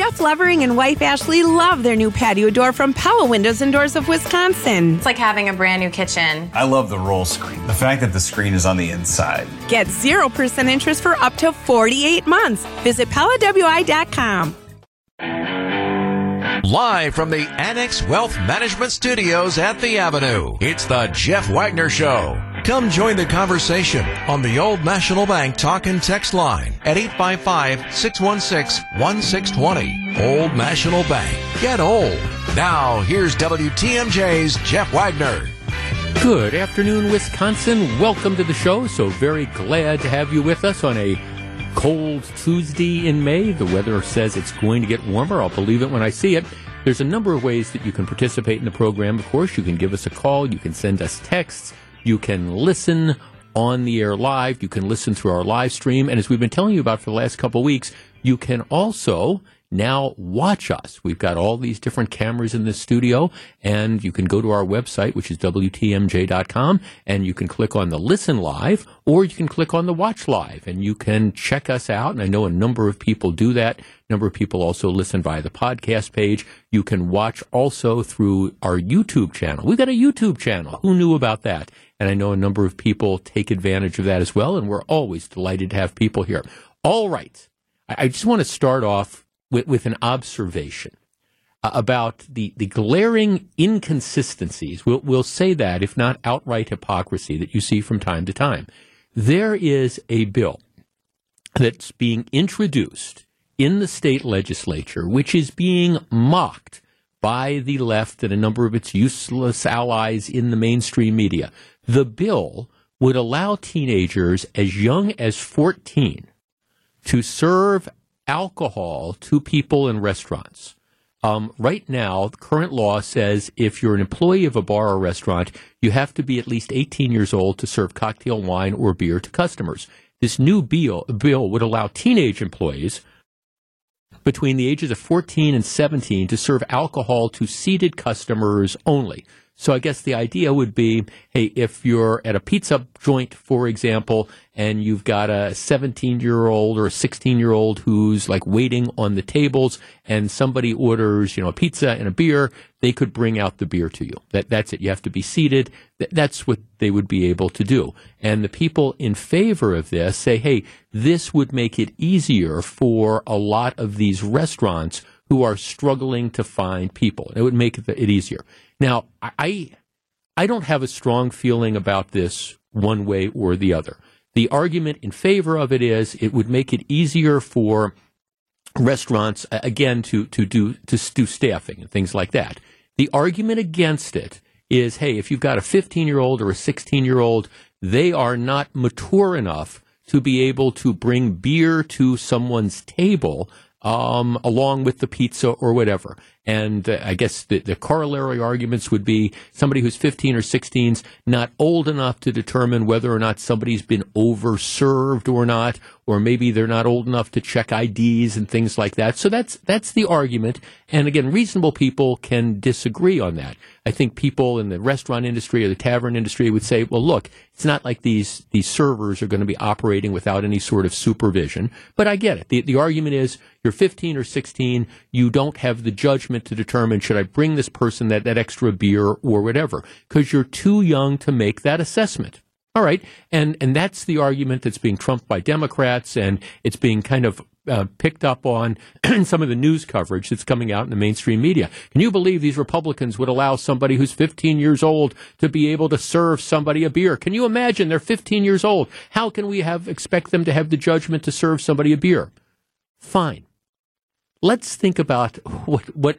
Jeff Levering and wife Ashley love their new patio door from Pella Windows and Doors of Wisconsin. It's like having a brand new kitchen. I love the roll screen. The fact that the screen is on the inside. Get 0% interest for up to 48 months. Visit PellaWI.com. Live from the Annex Wealth Management Studios at The Avenue, it's the Jeff Wagner Show. Come join the conversation on the Old National Bank talk and text line at 855-616-1620. Old National Bank. Get old. Now, here's WTMJ's Jeff Wagner. Good afternoon, Wisconsin. Welcome to the show. So very glad to have you with us on a cold Tuesday in May. The weather says it's going to get warmer. I'll believe it when I see it. There's a number of ways that you can participate in the program. Of course, you can give us a call. You can send us texts. You can listen on the air live. You can listen through our live stream. And as we've been telling you about for the last couple weeks, you can also now watch us. We've got all these different cameras in the studio, and you can go to our website, which is WTMJ.com, and you can click on the listen live, or you can click on the watch live, and you can check us out. And I know a number of people do that. A number of people also listen via the podcast page. You can watch also through our YouTube channel. We've got a YouTube channel. Who knew about that? And I know a number of people take advantage of that as well, and we're always delighted to have people here. All right. I just want to start off with, with an observation uh, about the, the glaring inconsistencies. We'll, we'll say that, if not outright hypocrisy, that you see from time to time. There is a bill that's being introduced in the state legislature, which is being mocked by the left and a number of its useless allies in the mainstream media. The bill would allow teenagers as young as 14 to serve alcohol to people in restaurants. Um, right now, the current law says if you're an employee of a bar or restaurant, you have to be at least 18 years old to serve cocktail wine or beer to customers. This new bill, bill would allow teenage employees between the ages of 14 and 17 to serve alcohol to seated customers only. So I guess the idea would be, hey, if you're at a pizza joint, for example, and you've got a 17 year old or a 16 year old who's like waiting on the tables and somebody orders, you know, a pizza and a beer, they could bring out the beer to you. That, that's it. You have to be seated. that's what they would be able to do. And the people in favor of this say, hey, this would make it easier for a lot of these restaurants who are struggling to find people. It would make it easier. Now, I I don't have a strong feeling about this one way or the other. The argument in favor of it is it would make it easier for restaurants again to to do to do staffing and things like that. The argument against it is, hey, if you've got a 15 year old or a 16 year old, they are not mature enough to be able to bring beer to someone's table um, along with the pizza or whatever. And I guess the, the, corollary arguments would be somebody who's 15 or 16 is not old enough to determine whether or not somebody's been overserved or not, or maybe they're not old enough to check IDs and things like that. So that's that's the argument. And again, reasonable people can disagree on that. I think people in the restaurant industry or the tavern industry would say, well, look, it's not like these these servers are going to be operating without any sort of supervision. But I get it. The, the argument is you're 15 or 16, you don't have the judgment to determine should I bring this person that, that extra beer or whatever, because you're too young to make that assessment. All right, and and that's the argument that's being trumped by Democrats, and it's being kind of uh, picked up on some of the news coverage that's coming out in the mainstream media. Can you believe these Republicans would allow somebody who's 15 years old to be able to serve somebody a beer? Can you imagine they're 15 years old? How can we have expect them to have the judgment to serve somebody a beer? Fine. Let's think about what what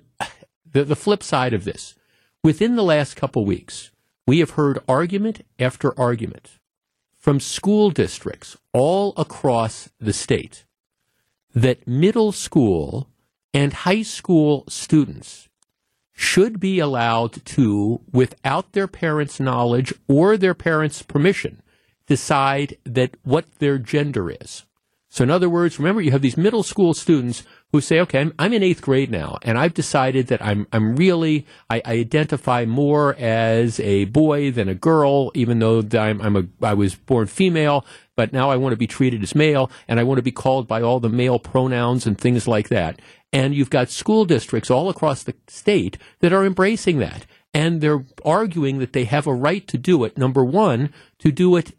the, the flip side of this. Within the last couple weeks, we have heard argument after argument from school districts all across the state that middle school and high school students should be allowed to, without their parents' knowledge or their parents' permission, decide that what their gender is. So, in other words, remember, you have these middle school students who say, okay, I'm, I'm in eighth grade now, and I've decided that I'm, I'm really, I, I, identify more as a boy than a girl, even though I'm, I'm a, I was born female, but now I want to be treated as male and I want to be called by all the male pronouns and things like that. And you've got school districts all across the state that are embracing that. And they're arguing that they have a right to do it. Number one, to do it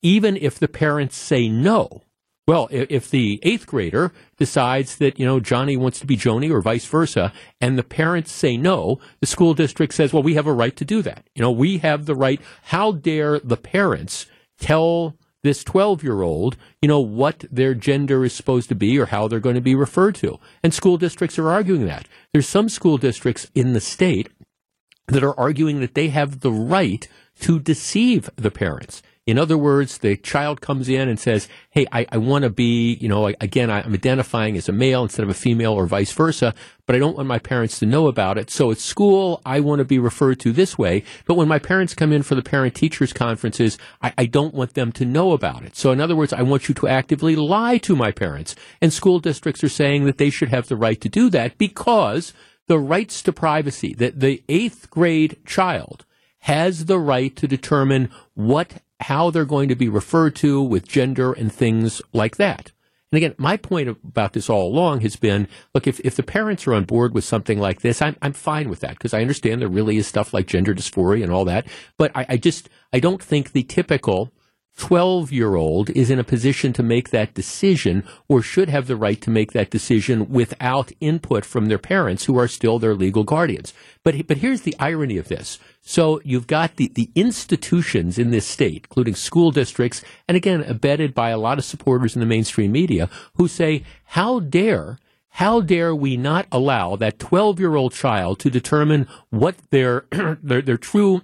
even if the parents say no. Well, if the eighth grader decides that, you know, Johnny wants to be Joni or vice versa, and the parents say no, the school district says, well, we have a right to do that. You know, we have the right. How dare the parents tell this 12 year old, you know, what their gender is supposed to be or how they're going to be referred to? And school districts are arguing that. There's some school districts in the state that are arguing that they have the right to deceive the parents. In other words, the child comes in and says, Hey, I, I want to be, you know, again, I'm identifying as a male instead of a female or vice versa, but I don't want my parents to know about it. So at school, I want to be referred to this way. But when my parents come in for the parent teachers conferences, I, I don't want them to know about it. So in other words, I want you to actively lie to my parents. And school districts are saying that they should have the right to do that because the rights to privacy, that the eighth grade child has the right to determine what how they're going to be referred to with gender and things like that. And again, my point about this all along has been, look, if, if the parents are on board with something like this, I'm, I'm fine with that because I understand there really is stuff like gender dysphoria and all that. But I, I just, I don't think the typical 12 year old is in a position to make that decision or should have the right to make that decision without input from their parents who are still their legal guardians. But, but here's the irony of this. So you've got the, the institutions in this state, including school districts, and again, abetted by a lot of supporters in the mainstream media who say, how dare how dare we not allow that 12 year old child to determine what their, their, their true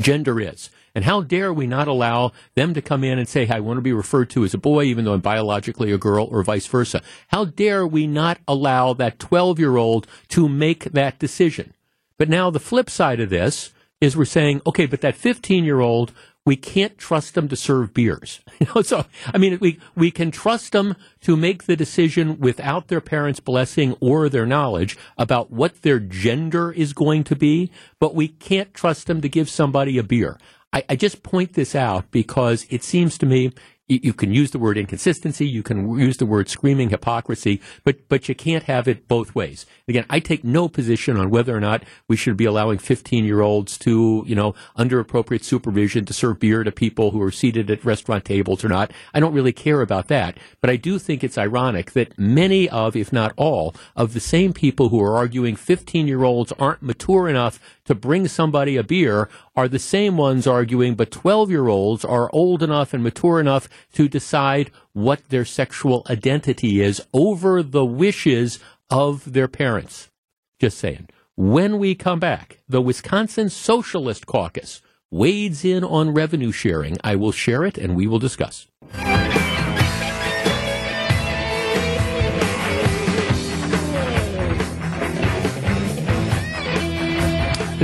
gender is? And how dare we not allow them to come in and say, I want to be referred to as a boy, even though I'm biologically a girl, or vice versa? How dare we not allow that 12 year old to make that decision? But now the flip side of this is we're saying, okay, but that 15 year old, we can't trust them to serve beers. So I mean, we we can trust them to make the decision without their parents' blessing or their knowledge about what their gender is going to be, but we can't trust them to give somebody a beer. I, I just point this out because it seems to me you can use the word inconsistency, you can use the word screaming hypocrisy, but but you can't have it both ways. Again, I take no position on whether or not we should be allowing 15 year olds to, you know, under appropriate supervision to serve beer to people who are seated at restaurant tables or not. I don't really care about that, but I do think it's ironic that many of, if not all, of the same people who are arguing 15 year olds aren't mature enough to bring somebody a beer are the same ones arguing, but 12 year olds are old enough and mature enough to decide what their sexual identity is over the wishes of their parents. Just saying. When we come back, the Wisconsin Socialist Caucus wades in on revenue sharing. I will share it and we will discuss.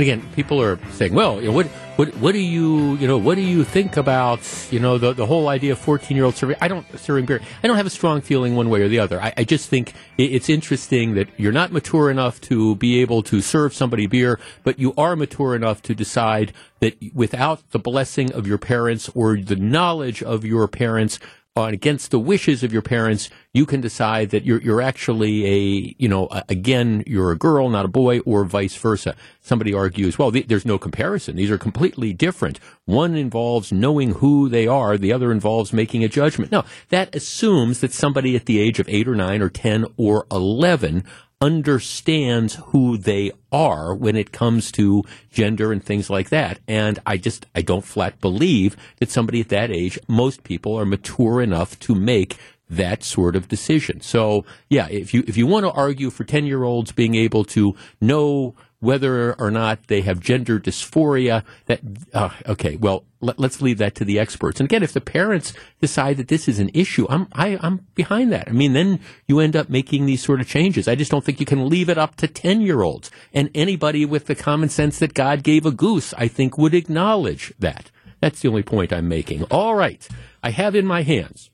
Again, people are saying, well, you know, what, what, what do you, you know, what do you think about, you know, the, the whole idea of 14 year old serving? I don't, serving beer. I don't have a strong feeling one way or the other. I, I just think it's interesting that you're not mature enough to be able to serve somebody beer, but you are mature enough to decide that without the blessing of your parents or the knowledge of your parents, against the wishes of your parents, you can decide that you're, you're actually a, you know, again, you're a girl, not a boy, or vice versa. Somebody argues, well, th- there's no comparison. These are completely different. One involves knowing who they are. The other involves making a judgment. No, that assumes that somebody at the age of eight or nine or 10 or 11 understands who they are when it comes to gender and things like that. And I just, I don't flat believe that somebody at that age, most people are mature enough to make that sort of decision. So yeah, if you, if you want to argue for 10 year olds being able to know whether or not they have gender dysphoria. That uh, okay, well, let, us leave that to the experts. And again, if the parents decide that this is an issue, I'm I, am i am behind that. I mean, then you end up making these sort of changes. I just don't think you can leave it up to ten year olds and anybody with the common sense that God gave a goose. I think would acknowledge that. That's the only point I'm making. All right, I have in my hands.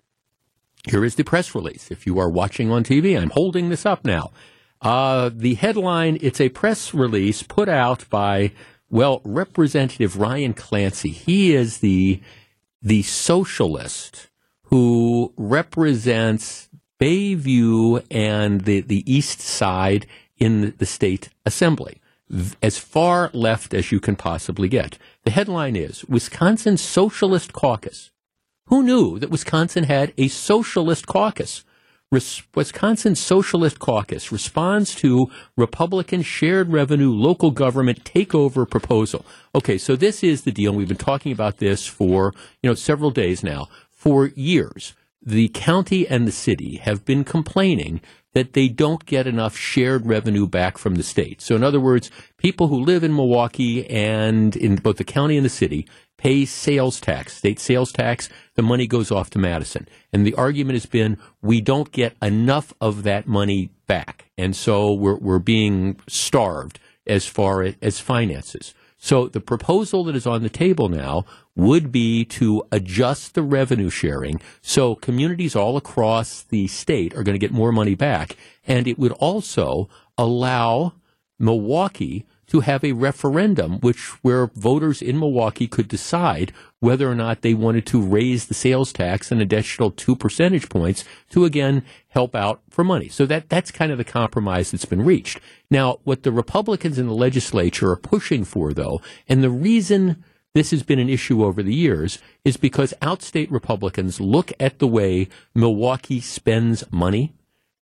Here is the press release. If you are watching on TV, I'm holding this up now. Uh, the headline, it's a press release put out by, well, Representative Ryan Clancy. He is the, the socialist who represents Bayview and the, the east side in the state assembly, as far left as you can possibly get. The headline is Wisconsin Socialist Caucus. Who knew that Wisconsin had a socialist caucus? Wisconsin Socialist Caucus responds to Republican shared revenue local government takeover proposal. Okay, so this is the deal. We've been talking about this for, you know, several days now. For years, the county and the city have been complaining that they don't get enough shared revenue back from the state. So in other words, people who live in Milwaukee and in both the county and the city pay sales tax, state sales tax, the money goes off to Madison. And the argument has been we don't get enough of that money back. And so we're, we're being starved as far as finances. So the proposal that is on the table now would be to adjust the revenue sharing so communities all across the state are going to get more money back. And it would also allow Milwaukee to have a referendum which where voters in Milwaukee could decide whether or not they wanted to raise the sales tax an additional two percentage points to again help out for money. So that that's kind of the compromise that's been reached. Now, what the Republicans in the legislature are pushing for though, and the reason this has been an issue over the years is because outstate Republicans look at the way Milwaukee spends money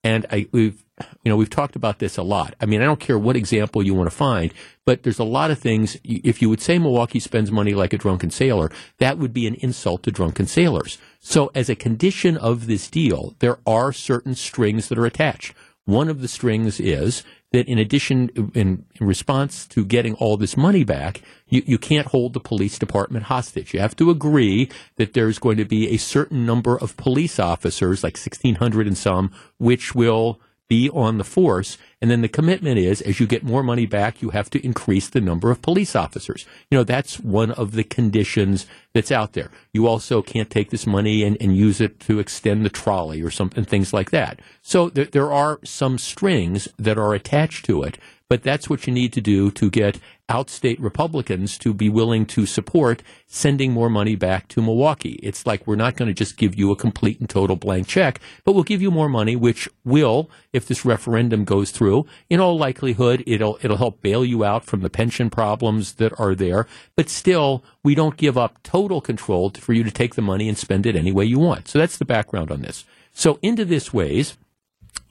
and I, we've, you know, we've talked about this a lot. I mean, I don't care what example you want to find, but there's a lot of things. If you would say Milwaukee spends money like a drunken sailor, that would be an insult to drunken sailors. So as a condition of this deal, there are certain strings that are attached. One of the strings is that in addition, in, response to getting all this money back, you, you can't hold the police department hostage. You have to agree that there's going to be a certain number of police officers, like 1,600 and some, which will be on the force. And then the commitment is as you get more money back, you have to increase the number of police officers. You know, that's one of the conditions that's out there. You also can't take this money and, and use it to extend the trolley or something, things like that. So there, there are some strings that are attached to it, but that's what you need to do to get outstate Republicans to be willing to support sending more money back to Milwaukee. It's like we're not going to just give you a complete and total blank check, but we'll give you more money, which will, if this referendum goes through, in all likelihood, it'll it'll help bail you out from the pension problems that are there. But still, we don't give up total control for you to take the money and spend it any way you want. So that's the background on this. So into this ways,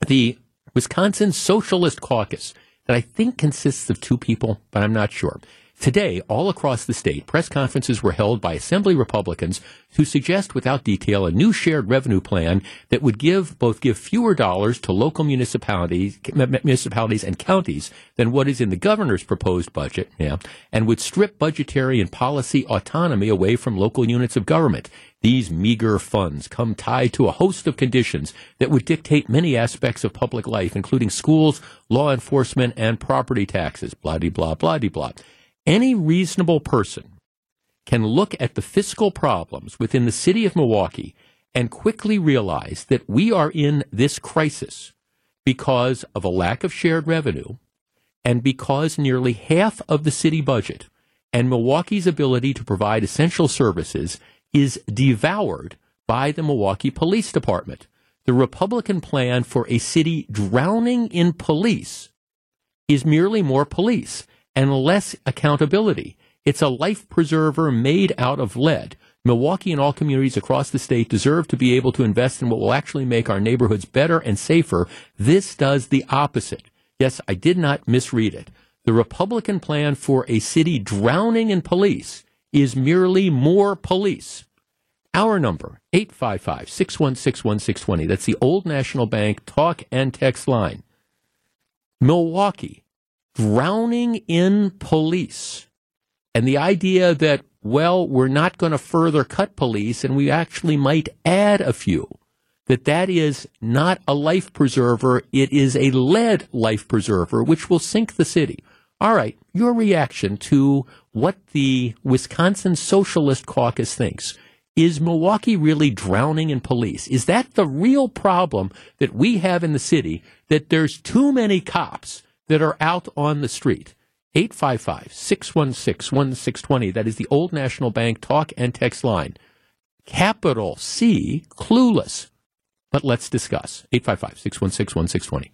the Wisconsin Socialist Caucus that I think consists of two people, but I'm not sure. Today, all across the state, press conferences were held by Assembly Republicans to suggest without detail a new shared revenue plan that would give both give fewer dollars to local municipalities, municipalities and counties than what is in the governor's proposed budget, and would strip budgetary and policy autonomy away from local units of government. These meager funds come tied to a host of conditions that would dictate many aspects of public life, including schools, law enforcement, and property taxes. Blah, blah, blah, blah, blah. Any reasonable person can look at the fiscal problems within the city of Milwaukee and quickly realize that we are in this crisis because of a lack of shared revenue and because nearly half of the city budget and Milwaukee's ability to provide essential services is devoured by the Milwaukee Police Department. The Republican plan for a city drowning in police is merely more police and less accountability. It's a life preserver made out of lead. Milwaukee and all communities across the state deserve to be able to invest in what will actually make our neighborhoods better and safer. This does the opposite. Yes, I did not misread it. The Republican plan for a city drowning in police is merely more police. Our number, 855 616 1620. That's the Old National Bank talk and text line. Milwaukee, drowning in police. And the idea that, well, we're not going to further cut police and we actually might add a few, that that is not a life preserver, it is a lead life preserver, which will sink the city. All right, your reaction to what the Wisconsin Socialist Caucus thinks. Is Milwaukee really drowning in police? Is that the real problem that we have in the city? That there's too many cops that are out on the street? 855 616 1620. That is the Old National Bank talk and text line. capital C, clueless. But let's discuss. 855 616 1620.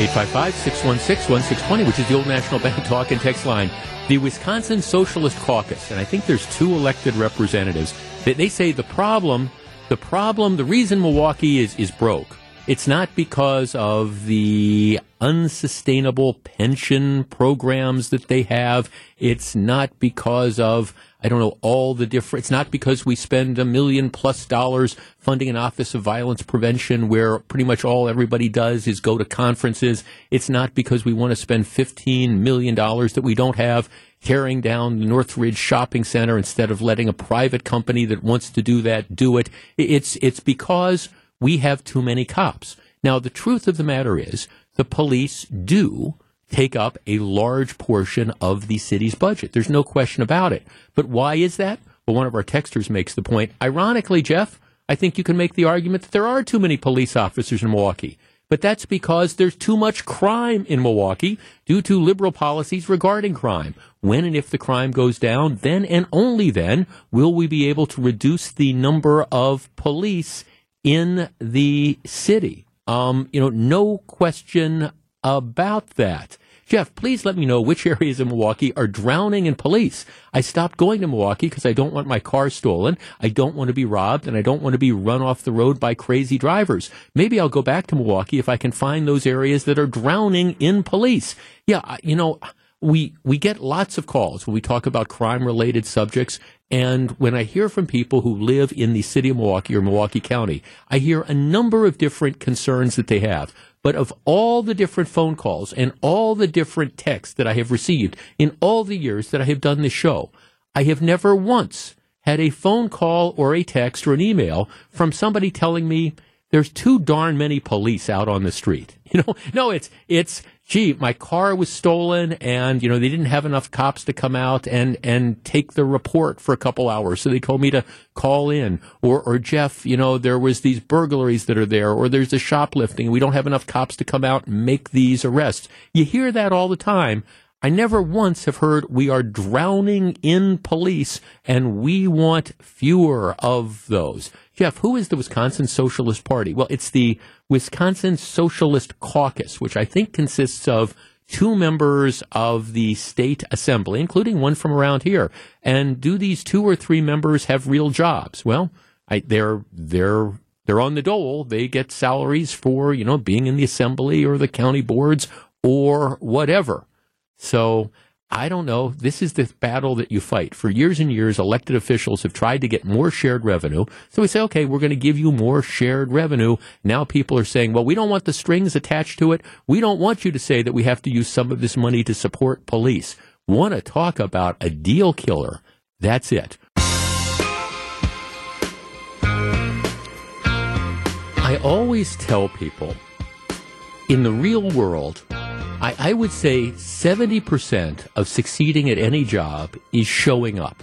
855 616 1620, which is the old National Bank talk and text line. The Wisconsin Socialist Caucus, and I think there's two elected representatives, that they say the problem, the problem, the reason Milwaukee is, is broke it's not because of the unsustainable pension programs that they have. It's not because of, I don't know, all the different, it's not because we spend a million plus dollars funding an Office of Violence Prevention where pretty much all everybody does is go to conferences. It's not because we want to spend $15 million that we don't have tearing down the Northridge Shopping Center instead of letting a private company that wants to do that do it. It's, it's because we have too many cops. Now, the truth of the matter is the police do take up a large portion of the city's budget. There's no question about it. But why is that? Well, one of our texters makes the point. Ironically, Jeff, I think you can make the argument that there are too many police officers in Milwaukee. But that's because there's too much crime in Milwaukee due to liberal policies regarding crime. When and if the crime goes down, then and only then will we be able to reduce the number of police in the city. Um, you know, no question about that. Jeff, please let me know which areas in Milwaukee are drowning in police. I stopped going to Milwaukee because I don't want my car stolen. I don't want to be robbed and I don't want to be run off the road by crazy drivers. Maybe I'll go back to Milwaukee if I can find those areas that are drowning in police. Yeah, you know, we we get lots of calls when we talk about crime related subjects and when I hear from people who live in the city of Milwaukee or Milwaukee County I hear a number of different concerns that they have. But of all the different phone calls and all the different texts that I have received in all the years that I have done this show I have never once had a phone call or a text or an email from somebody telling me there's too darn many police out on the street. You know, no, it's it's gee, my car was stolen and, you know, they didn't have enough cops to come out and, and take the report for a couple hours. So they told me to call in or, or Jeff, you know, there was these burglaries that are there or there's a shoplifting. We don't have enough cops to come out and make these arrests. You hear that all the time. I never once have heard we are drowning in police and we want fewer of those. Jeff, who is the Wisconsin Socialist Party? Well, it's the Wisconsin Socialist Caucus, which I think consists of two members of the state assembly, including one from around here. And do these two or three members have real jobs? Well, I, they're they're they're on the dole. They get salaries for you know being in the assembly or the county boards or whatever. So I don't know. This is the battle that you fight. For years and years, elected officials have tried to get more shared revenue. So we say, okay, we're going to give you more shared revenue. Now people are saying, well, we don't want the strings attached to it. We don't want you to say that we have to use some of this money to support police. Want to talk about a deal killer? That's it. I always tell people in the real world, I, I would say 70% of succeeding at any job is showing up.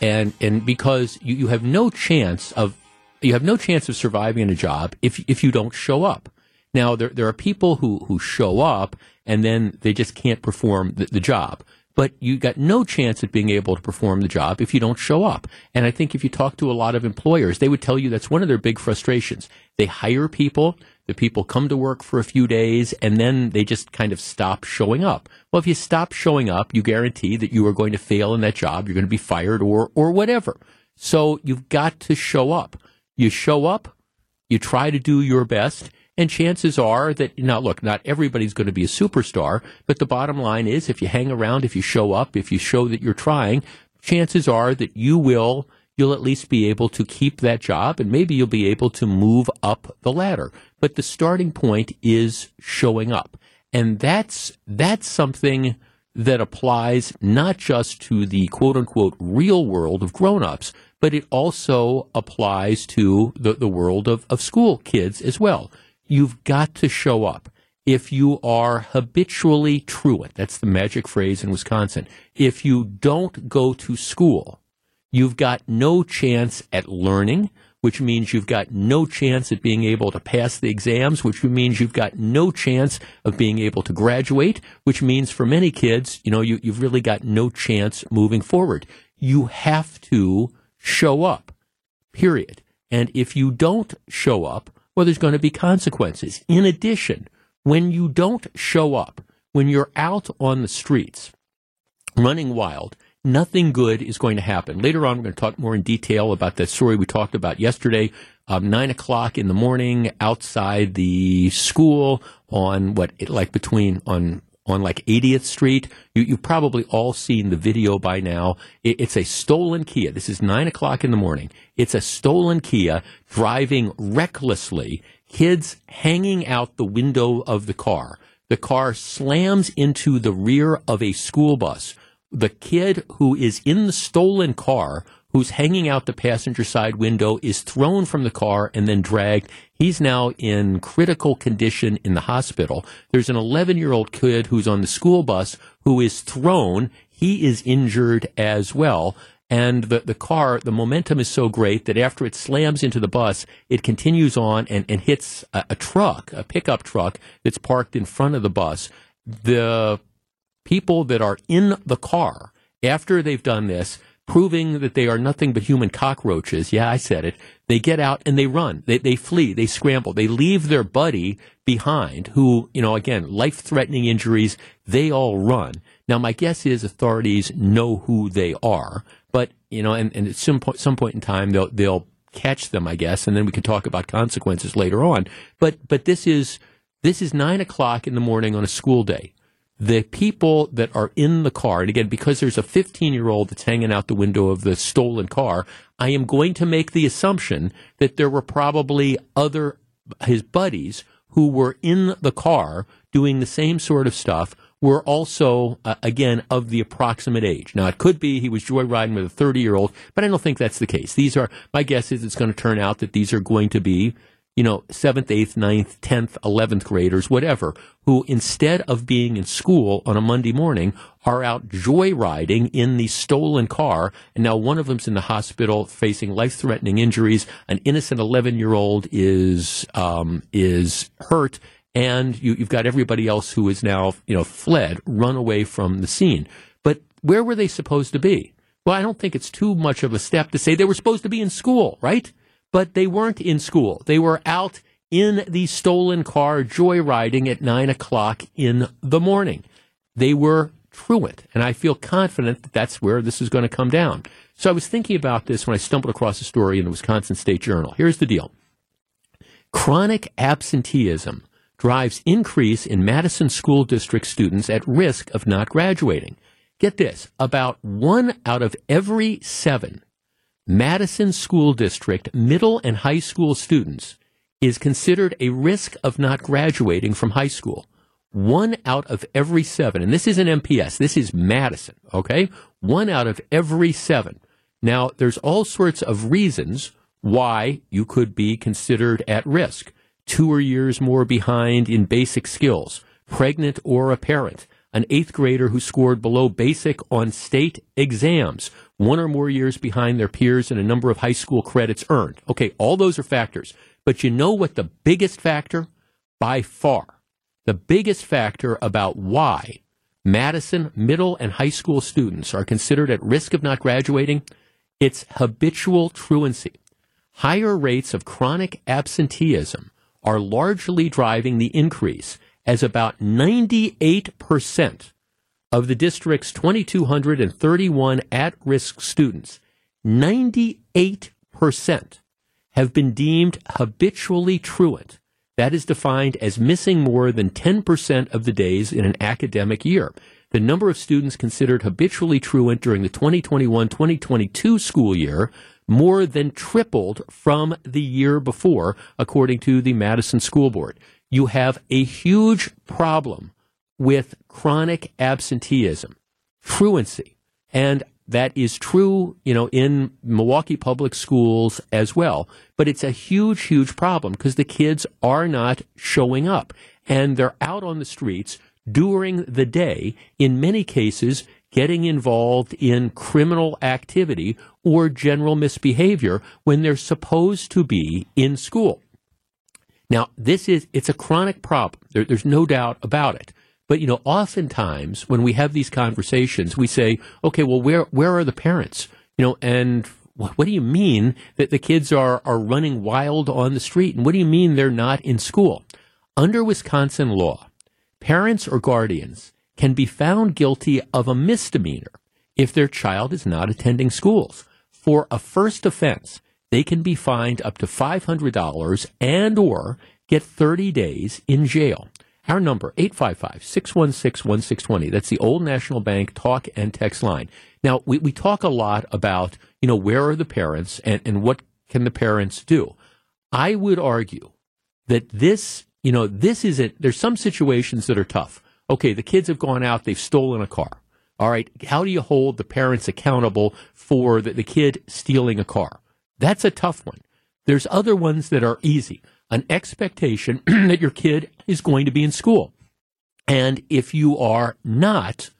And, and because you, you have no chance of, you have no chance of surviving in a job if, if you don't show up. Now, there, there are people who, who show up and then they just can't perform the, the job but you got no chance at being able to perform the job if you don't show up. And I think if you talk to a lot of employers, they would tell you that's one of their big frustrations. They hire people, the people come to work for a few days, and then they just kind of stop showing up. Well, if you stop showing up, you guarantee that you are going to fail in that job, you're going to be fired or, or whatever. So you've got to show up. You show up, you try to do your best, and chances are that, now look, not everybody's going to be a superstar, but the bottom line is if you hang around, if you show up, if you show that you're trying, chances are that you will, you'll at least be able to keep that job and maybe you'll be able to move up the ladder. But the starting point is showing up. And that's, that's something that applies not just to the quote unquote real world of grown ups, but it also applies to the, the world of, of school kids as well you've got to show up. If you are habitually truant, that's the magic phrase in Wisconsin. If you don't go to school, you've got no chance at learning, which means you've got no chance at being able to pass the exams, which means you've got no chance of being able to graduate, which means for many kids, you know, you, you've really got no chance moving forward you have to show up, period. And if you don't show up, well, there's going to be consequences. In addition, when you don't show up, when you're out on the streets running wild, nothing good is going to happen. Later on, we're going to talk more in detail about that story we talked about yesterday. Um, nine o'clock in the morning outside the school on what, like between, on on like 80th Street. You, have probably all seen the video by now. It, it's a stolen Kia. This is 9 o'clock in the morning. It's a stolen Kia driving recklessly, kids hanging out the window of the car. The car slams into the rear of a school bus the kid who is in the stolen car who's hanging out the passenger side window is thrown from the car and then dragged. He's now in critical condition in the hospital. There's an 11 year old kid who's on the school bus who is thrown. He is injured as well. And the, the car, the momentum is so great that after it slams into the bus, it continues on and, and hits a, a truck, a pickup truck that's parked in front of the bus. The people that are in the car after they've done this, proving that they are nothing but human cockroaches. Yeah, I said it. They get out and they run. They, they flee. They scramble. They leave their buddy behind who, you know, again, life threatening injuries. They all run. Now, my guess is authorities know who they are, but, you know, and, and at some point, some point in time, they'll, they'll catch them, I guess, and then we can talk about consequences later on. But, but this is, this is nine o'clock in the morning on a school day the people that are in the car, and again, because there's a 15 year old that's hanging out the window of the stolen car, I am going to make the assumption that there were probably other, his buddies who were in the car doing the same sort of stuff were also, uh, again, of the approximate age. Now, it could be he was joyriding with a 30 year old, but I don't think that's the case. These are, my guess is it's going to turn out that these are going to be you know, seventh, eighth, ninth, tenth, eleventh graders, whatever, who instead of being in school on a Monday morning are out joyriding in the stolen car. And now one of them's in the hospital facing life threatening injuries. An innocent 11 year old is, um, is hurt. And you, you've got everybody else who is now, you know, fled, run away from the scene. But where were they supposed to be? Well, I don't think it's too much of a step to say they were supposed to be in school, right? But they weren't in school. They were out in the stolen car joyriding at nine o'clock in the morning. They were truant, and I feel confident that that's where this is going to come down. So I was thinking about this when I stumbled across a story in the Wisconsin State Journal. Here's the deal. Chronic absenteeism drives increase in Madison School District students at risk of not graduating. Get this, about one out of every seven Madison School District middle and high school students is considered a risk of not graduating from high school. One out of every seven, and this isn't MPS, this is Madison, okay? One out of every seven. Now, there's all sorts of reasons why you could be considered at risk. Two or years more behind in basic skills, pregnant or a parent, an eighth grader who scored below basic on state exams, one or more years behind their peers in a number of high school credits earned. Okay, all those are factors. But you know what the biggest factor? By far, the biggest factor about why Madison middle and high school students are considered at risk of not graduating? It's habitual truancy. Higher rates of chronic absenteeism are largely driving the increase as about 98% of the district's 2,231 at risk students, 98% have been deemed habitually truant. That is defined as missing more than 10% of the days in an academic year. The number of students considered habitually truant during the 2021 2022 school year more than tripled from the year before, according to the Madison School Board. You have a huge problem with chronic absenteeism, truancy. And that is true, you know, in Milwaukee public schools as well. But it's a huge, huge problem because the kids are not showing up and they're out on the streets during the day, in many cases, getting involved in criminal activity or general misbehavior when they're supposed to be in school. Now, this is, it's a chronic problem. There, there's no doubt about it. But you know, oftentimes when we have these conversations, we say, "Okay, well, where where are the parents?" You know, and what do you mean that the kids are are running wild on the street? And what do you mean they're not in school? Under Wisconsin law, parents or guardians can be found guilty of a misdemeanor if their child is not attending schools. For a first offense, they can be fined up to $500 and or get 30 days in jail. Our number, 855-616-1620. That's the Old National Bank talk and text line. Now, we, we talk a lot about, you know, where are the parents and, and what can the parents do? I would argue that this, you know, this is it. There's some situations that are tough. Okay, the kids have gone out, they've stolen a car. All right, how do you hold the parents accountable for the, the kid stealing a car? That's a tough one. There's other ones that are easy an expectation that your kid is going to be in school. And if you are not,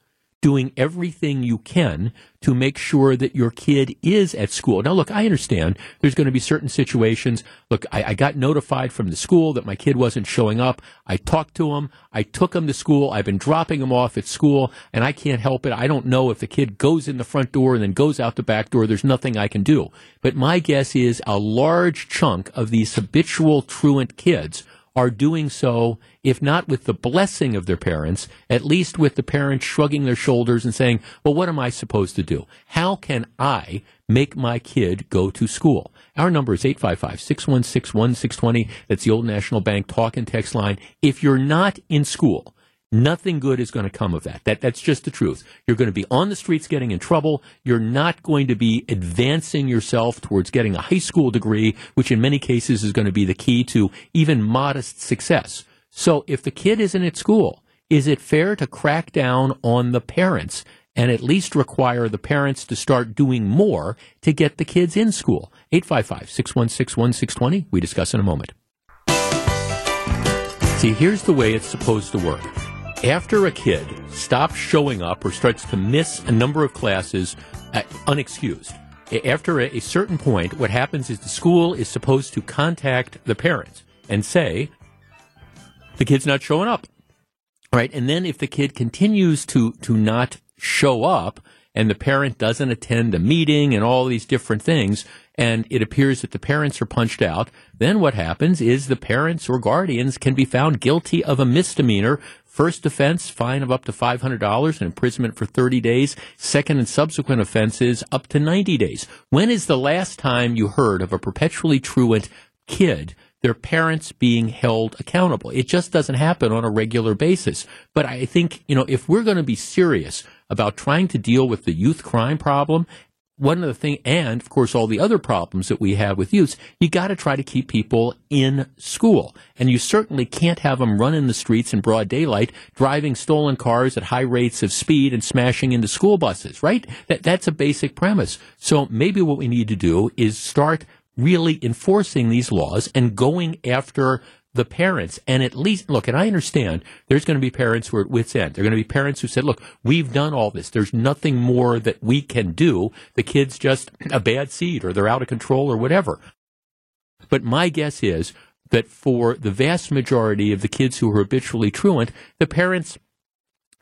doing everything you can to make sure that your kid is at school. Now, look, I understand there's going to be certain situations. Look, I, I, got notified from the school that my kid wasn't showing up. I talked to him. I took him to school. I've been dropping him off at school, and I can't help it. I don't know if the kid goes in the front door and then goes out the back door. There's nothing I can do. But my guess is a large chunk of these habitual truant kids are doing so, if not with the blessing of their parents, at least with the parents shrugging their shoulders and saying, well, what am I supposed to do? How can I make my kid go to school? Our number is 855 616 1620. That's the Old National Bank talk and text line. If you're not in school, Nothing good is going to come of that. that. That's just the truth. You're going to be on the streets getting in trouble. You're not going to be advancing yourself towards getting a high school degree, which in many cases is going to be the key to even modest success. So if the kid isn't at school, is it fair to crack down on the parents and at least require the parents to start doing more to get the kids in school? 855 616 1620. We discuss in a moment. See, here's the way it's supposed to work after a kid stops showing up or starts to miss a number of classes uh, unexcused, after a, a certain point, what happens is the school is supposed to contact the parents and say, the kid's not showing up. Right. And then if the kid continues to, to not show up and the parent doesn't attend a meeting and all these different things, and it appears that the parents are punched out, then what happens is the parents or guardians can be found guilty of a misdemeanor First offense, fine of up to $500 and imprisonment for 30 days. Second and subsequent offenses, up to 90 days. When is the last time you heard of a perpetually truant kid their parents being held accountable. It just doesn't happen on a regular basis. But I think, you know, if we're going to be serious about trying to deal with the youth crime problem one of the things, and of course, all the other problems that we have with youths, you got to try to keep people in school. And you certainly can't have them running the streets in broad daylight, driving stolen cars at high rates of speed and smashing into school buses, right? That, that's a basic premise. So maybe what we need to do is start really enforcing these laws and going after the parents and at least look and i understand there's going to be parents who are at wits end there are going to be parents who said look we've done all this there's nothing more that we can do the kid's just a bad seed or they're out of control or whatever but my guess is that for the vast majority of the kids who are habitually truant the parents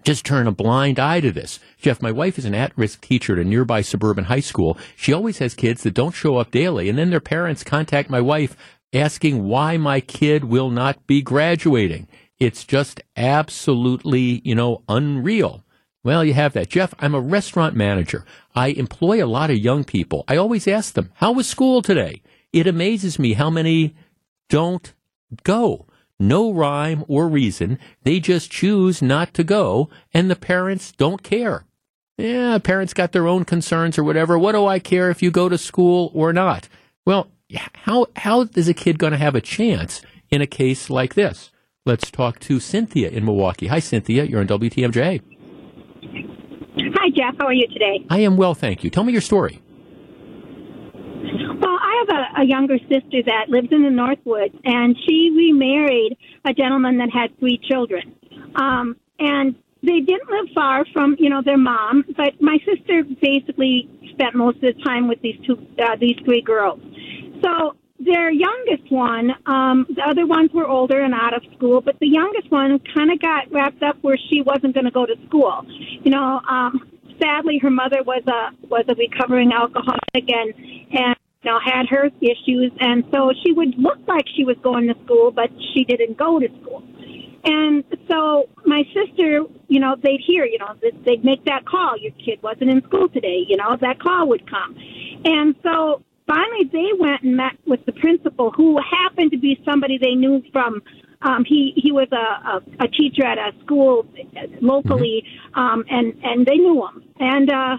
just turn a blind eye to this. Jeff, my wife is an at risk teacher at a nearby suburban high school. She always has kids that don't show up daily, and then their parents contact my wife asking why my kid will not be graduating. It's just absolutely, you know, unreal. Well, you have that. Jeff, I'm a restaurant manager. I employ a lot of young people. I always ask them, how was school today? It amazes me how many don't go. No rhyme or reason. They just choose not to go, and the parents don't care. Yeah, parents got their own concerns or whatever. What do I care if you go to school or not? Well, how how is a kid going to have a chance in a case like this? Let's talk to Cynthia in Milwaukee. Hi, Cynthia. You're on WTMJ. Hi, Jeff. How are you today? I am well, thank you. Tell me your story. Well, I have a, a younger sister that lives in the Northwoods, and she remarried a gentleman that had three children. Um, and they didn't live far from, you know, their mom, but my sister basically spent most of the time with these two, uh, these three girls. So their youngest one, um, the other ones were older and out of school, but the youngest one kind of got wrapped up where she wasn't going to go to school. You know, um, sadly, her mother was a was a recovering alcoholic and and you know had her issues, and so she would look like she was going to school, but she didn't go to school. And so my sister, you know, they'd hear, you know, they'd make that call. Your kid wasn't in school today. You know, that call would come. And so finally they went and met with the principal who happened to be somebody they knew from um he he was a a, a teacher at a school locally um and and they knew him. And uh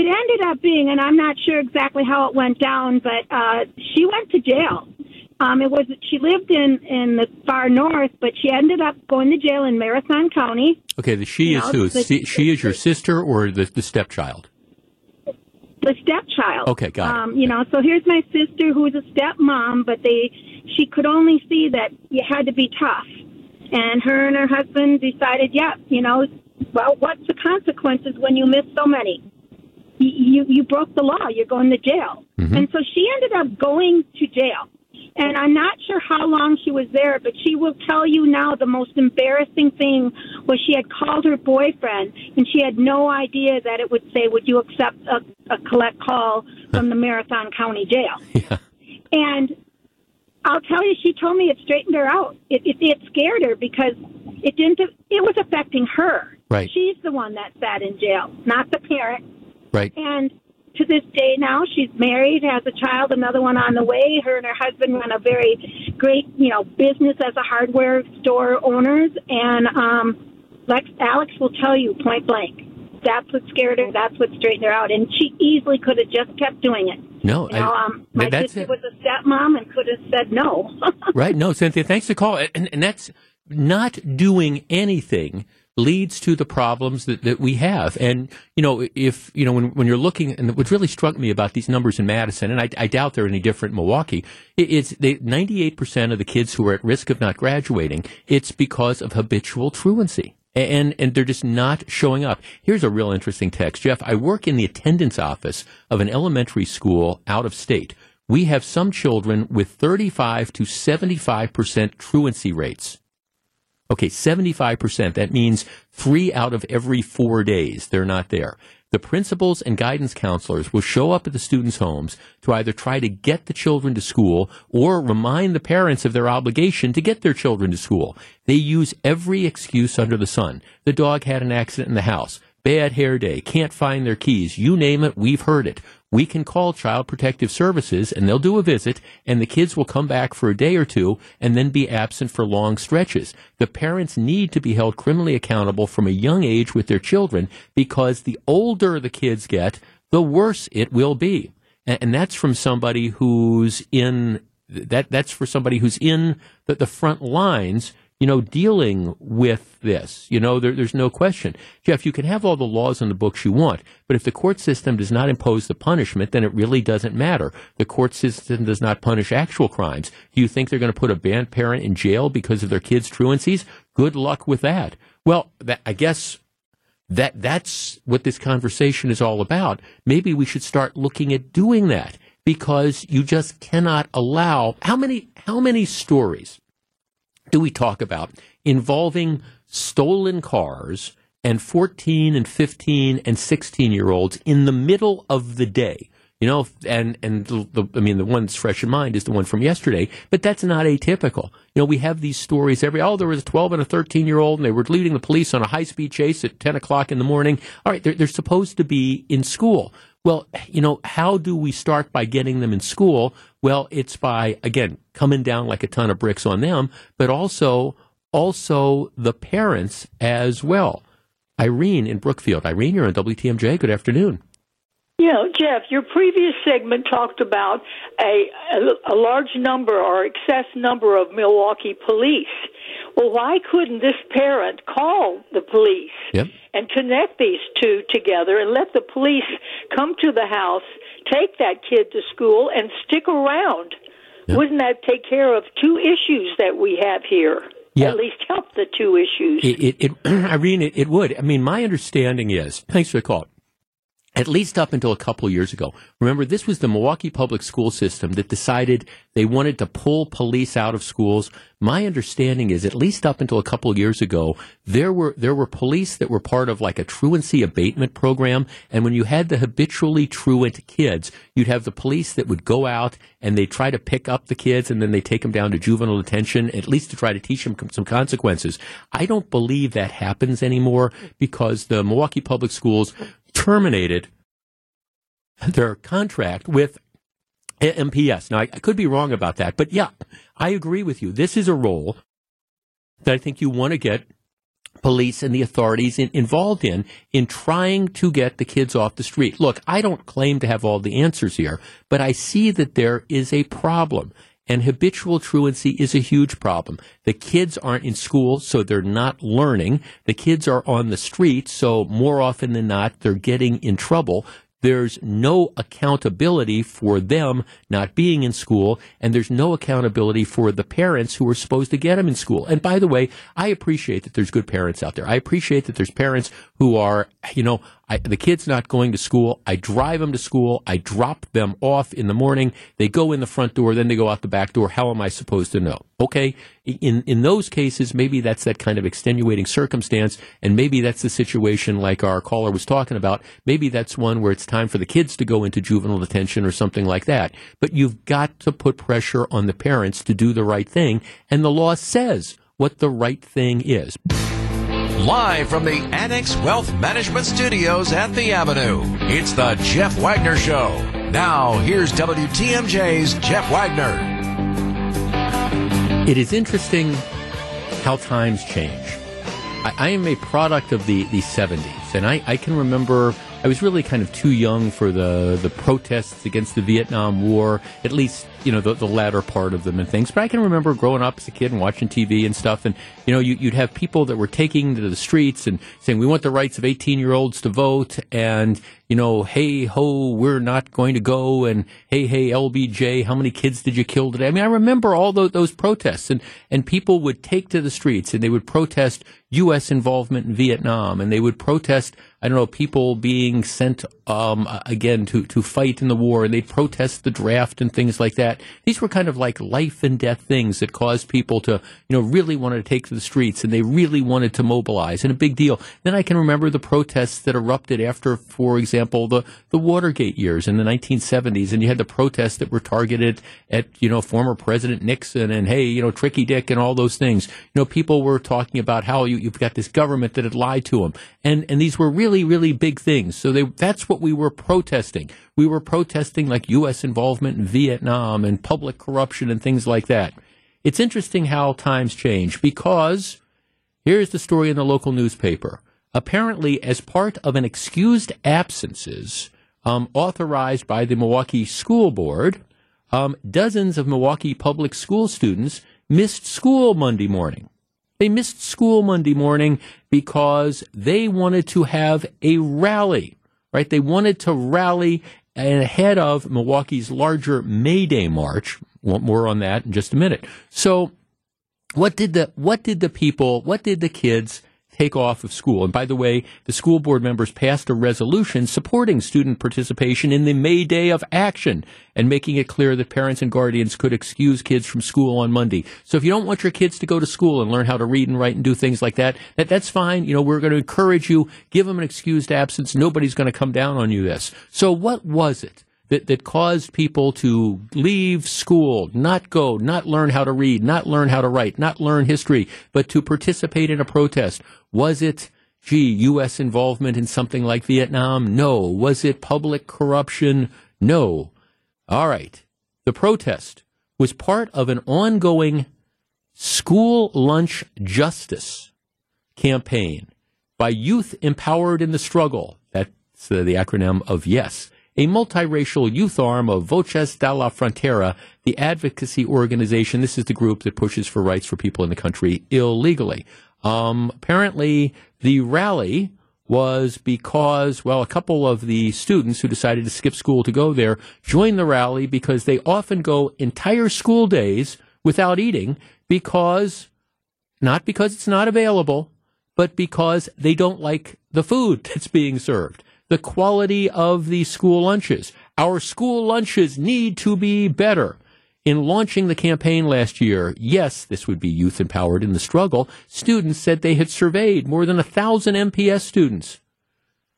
it ended up being and i'm not sure exactly how it went down but uh she went to jail. Um it was she lived in in the far north but she ended up going to jail in marathon county. Okay, the she You is know, who? the- she, she is your sister or the, the stepchild? The stepchild. Okay, got it. um, You know, so here's my sister who's a stepmom, but they she could only see that you had to be tough. And her and her husband decided, yeah, you know, well, what's the consequences when you miss so many? You you, you broke the law. You're going to jail. Mm-hmm. And so she ended up going to jail. And I'm not sure how long she was there, but she will tell you now the most embarrassing thing was she had called her boyfriend and she had no idea that it would say, Would you accept a, a collect call from the Marathon County Jail? Yeah. And I'll tell you, she told me it straightened her out. It, it, it scared her because it didn't, it was affecting her. Right. She's the one that sat in jail, not the parent. Right. And to this day now, she's married, has a child, another one on the way. Her and her husband run a very great, you know, business as a hardware store owners. And um, Lex, Alex will tell you point blank. That's what scared her. That's what straightened her out. And she easily could have just kept doing it. No, You know, I- um, my that's sister it. was a stepmom and could have said no. Right. No, Cynthia, thanks for calling. And, and that's not doing anything leads to the problems that, that we have. And, you know, if, you know, when, when you're looking, and what really struck me about these numbers in Madison, and I, I doubt they're any different in Milwaukee, it, it's they, 98% of the kids who are at risk of not graduating, it's because of habitual truancy. And, and they're just not showing up. Here's a real interesting text. Jeff, I work in the attendance office of an elementary school out of state. We have some children with 35 to 75% truancy rates. Okay, 75%. That means three out of every four days they're not there. The principals and guidance counselors will show up at the students' homes to either try to get the children to school or remind the parents of their obligation to get their children to school. They use every excuse under the sun. The dog had an accident in the house. Bad hair day. Can't find their keys. You name it, we've heard it. We can call Child Protective Services and they'll do a visit and the kids will come back for a day or two and then be absent for long stretches. The parents need to be held criminally accountable from a young age with their children because the older the kids get, the worse it will be. And, that's from somebody who's in that that's for somebody who's in the, the front lines you know, dealing with this. You know, there, there's no question. Jeff, you can have all the laws in the books you want, but if the court system does not impose the punishment, then it really doesn't matter. The court system does not punish actual crimes. Do you think they're going to put a bad parent in jail because of their kids' truancies? Good luck with that. Well, that, I guess that that's what this conversation is all about. Maybe we should start looking at doing that because you just cannot allow how many how many stories do we talk about involving stolen cars and 14 and 15 and 16 year olds in the middle of the day? You know, and and the, I mean, the one that's fresh in mind is the one from yesterday, but that's not atypical. You know, we have these stories every. Oh, there was a 12 and a 13 year old, and they were leading the police on a high speed chase at 10 o'clock in the morning. All right, they're, they're supposed to be in school. Well, you know, how do we start by getting them in school? Well, it's by again coming down like a ton of bricks on them, but also also the parents as well. Irene in Brookfield. Irene, you're on WTMJ. Good afternoon. You know, Jeff, your previous segment talked about a, a, a large number or excess number of Milwaukee police. Well, why couldn't this parent call the police Yep. and connect these two together and let the police come to the house, take that kid to school, and stick around? Yep. Wouldn't that take care of two issues that we have here? Yeah. At least help the two issues. It, it, it Irene, it, it would. I mean, my understanding is, thanks for the call. At least up until a couple years ago. Remember, this was the Milwaukee public school system that decided they wanted to pull police out of schools. My understanding is, at least up until a couple years ago, there were there were police that were part of like a truancy abatement program. And when you had the habitually truant kids, you'd have the police that would go out and they try to pick up the kids, and then they take them down to juvenile detention, at least to try to teach them some consequences. I don't believe that happens anymore because the Milwaukee public schools terminated their contract with MPS. Now, I, I could be wrong about that, but yeah, I agree with you. This is a role that I think you want to get police and the authorities in, involved in in trying to get the kids off the street. Look, I don't claim to have all the answers here, but I see that there is a problem. And habitual truancy is a huge problem. The kids aren't in school, so they're not learning. The kids are on the street, so more often than not, they're getting in trouble there's no accountability for them not being in school, and there's no accountability for the parents who are supposed to get them in school. And by the way, I appreciate that there's good parents out there. I appreciate that there's parents who are, you know, I, the kid's not going to school. I drive them to school. I drop them off in the morning. They go in the front door, then they go out the back door. How am I supposed to know? Okay. In, in those cases, maybe that's that kind of extenuating circumstance. And maybe that's the situation like our caller was talking about. Maybe that's one where it's time for the kids to go into juvenile detention or something like that. But you've got to put pressure on the parents to do the right thing. And the law says what the right thing is. Live from the Annex Wealth Management Studios at the Avenue, it's the Jeff Wagner Show. Now, here's WTMJ's Jeff Wagner. It is interesting how times change. I, I am a product of the, the 70s, and I, I can remember I was really kind of too young for the, the protests against the Vietnam War, at least, you know, the, the latter part of them and things. But I can remember growing up as a kid and watching TV and stuff. And, you know, you, would have people that were taking to the streets and saying, we want the rights of 18 year olds to vote. And, you know, hey ho, we're not going to go. And hey, hey, LBJ, how many kids did you kill today? I mean, I remember all those, those protests and, and people would take to the streets and they would protest U.S. involvement in Vietnam and they would protest I don't know, people being sent um, again to, to fight in the war and they'd protest the draft and things like that. These were kind of like life and death things that caused people to, you know, really wanted to take to the streets and they really wanted to mobilize and a big deal. Then I can remember the protests that erupted after, for example, the, the Watergate years in the 1970s and you had the protests that were targeted at, you know, former President Nixon and hey, you know, Tricky Dick and all those things. You know, people were talking about how you, you've got this government that had lied to them. And, and these were really really, really big things. So they, that's what we were protesting. We were protesting like U.S. involvement in Vietnam and public corruption and things like that. It's interesting how times change because here's the story in the local newspaper. Apparently, as part of an excused absences um, authorized by the Milwaukee School Board, um, dozens of Milwaukee public school students missed school Monday morning. They missed school Monday morning because they wanted to have a rally, right? They wanted to rally ahead of Milwaukee's larger May Day march. Want More on that in just a minute. So, what did the what did the people, what did the kids take off of school. And by the way, the school board members passed a resolution supporting student participation in the May Day of Action and making it clear that parents and guardians could excuse kids from school on Monday. So if you don't want your kids to go to school and learn how to read and write and do things like that, that that's fine. You know, we're going to encourage you, give them an excused absence. Nobody's going to come down on you this. So what was it? that, that caused people to leave school, not go, not learn how to read, not learn how to write, not learn history, but to participate in a protest? Was it, gee, U.S. involvement in something like Vietnam? No. Was it public corruption? No. All right. The protest was part of an ongoing school lunch justice campaign by Youth Empowered in the Struggle. That's uh, the acronym of YES a multiracial youth arm of Voces de la Frontera, the advocacy organization. This is the group that pushes for rights for people in the country illegally. Um, apparently, the rally was because, well, a couple of the students who decided to skip school to go there joined the rally because they often go entire school days without eating because, not because it's not available, but because they don't like the food that's being served the quality of the school lunches. Our school lunches need to be better. In launching the campaign last year, yes, this would be youth empowered in the struggle. Students said they had surveyed more than a thousand MPS students.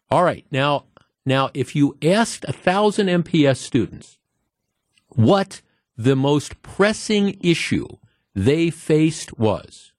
All right, now, now, if you asked a thousand MPS students what the most pressing issue they faced was,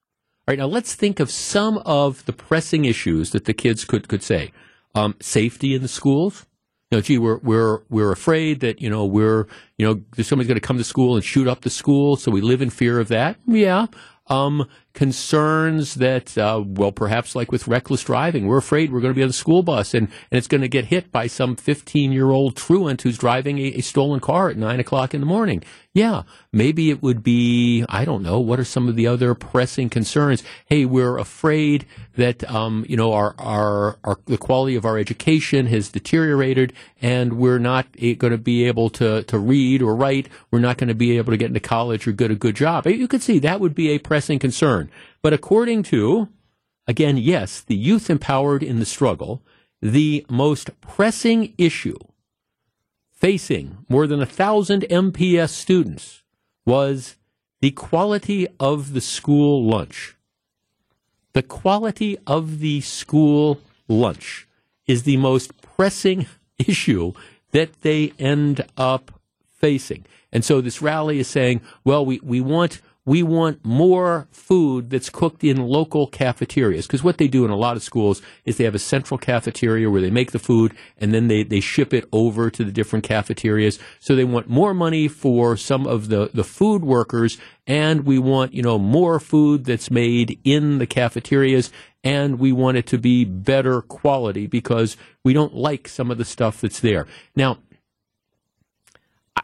all right, now let's think of some of the pressing issues that the kids could could say. Um, safety in the schools, you know, gee, we're we're we're afraid that you know we're you know somebody's going to come to school and shoot up the school, so we live in fear of that. Yeah, um, concerns that, uh, well, perhaps like with reckless driving, we're afraid we're going to be on the school bus and, and it's going to get hit by some 15 year old truant who's driving a, a, stolen car at 9 o'clock in the morning. Yeah, maybe it would be, I don't know, what are some of the other pressing concerns? Hey, we're afraid that, um, you know, our, our, our, the quality of our education has deteriorated and we're not going to be able to, to read or write. We're not going to be able to get into college or get a good job. You could see that would be a pressing concern. But according to, again, yes, the youth empowered in the struggle, the most pressing issue facing more than a thousand MPS students was the quality of the school lunch. The quality of the school lunch is the most pressing issue that they end up facing. And so this rally is saying, well, we, we want we want more food that's cooked in local cafeterias. Because what they do in a lot of schools is they have a central cafeteria where they make the food and then they, they ship it over to the different cafeterias. So they want more money for some of the, the food workers and we want, you know, more food that's made in the cafeterias and we want it to be better quality because we don't like some of the stuff that's there. Now,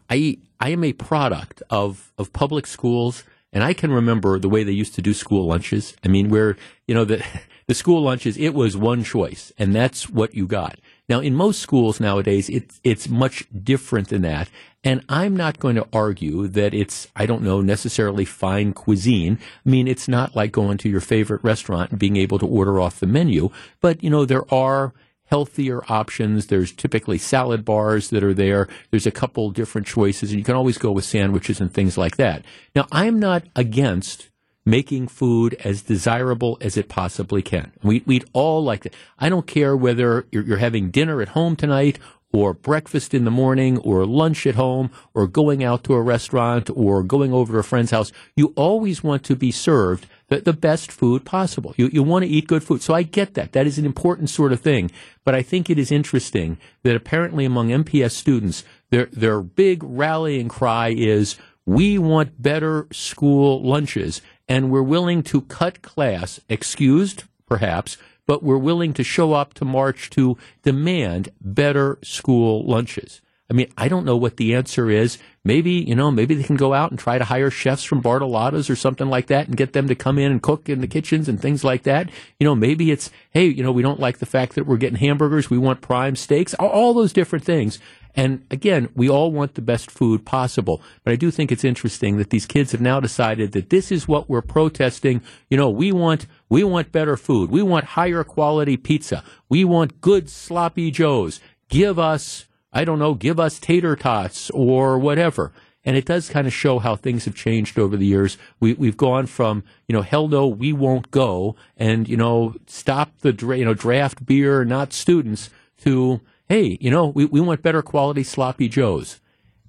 I I am a product of, of public schools and I can remember the way they used to do school lunches. I mean, where, you know, the, the school lunches, it was one choice, and that's what you got. Now, in most schools nowadays, it's it's much different than that. And I'm not going to argue that it's, I don't know, necessarily fine cuisine. I mean, it's not like going to your favorite restaurant and being able to order off the menu. But, you know, there are healthier options. There's typically salad bars that are there. There's a couple different choices, and you can always go with sandwiches and things like that. Now, I'm not against making food as desirable as it possibly can. We, would all like that. I don't care whether you're, you're having dinner at home tonight or breakfast in the morning or lunch at home or going out to a restaurant or going over to a friend's house. You always want to be served the, the best food possible. You, you want to eat good food. So I get that. That is an important sort of thing. But I think it is interesting that apparently among MPS students, their, their big rallying cry is, we want better school lunches and we're willing to cut class, excused perhaps, but we're willing to show up to march to demand better school lunches. I mean, I don't know what the answer is. Maybe, you know, maybe they can go out and try to hire chefs from Bartolotta's or something like that and get them to come in and cook in the kitchens and things like that. You know, maybe it's, hey, you know, we don't like the fact that we're getting hamburgers. We want prime steaks, all those different things. And again, we all want the best food possible. But I do think it's interesting that these kids have now decided that this is what we're protesting. You know, we want, we want better food. We want higher quality pizza. We want good sloppy joes. Give us, I don't know, give us tater tots or whatever. And it does kind of show how things have changed over the years. We, we've gone from, you know, hell no, we won't go, and, you know, stop the, you know, draft beer, not students, to, hey, you know, we, we want better quality sloppy joes.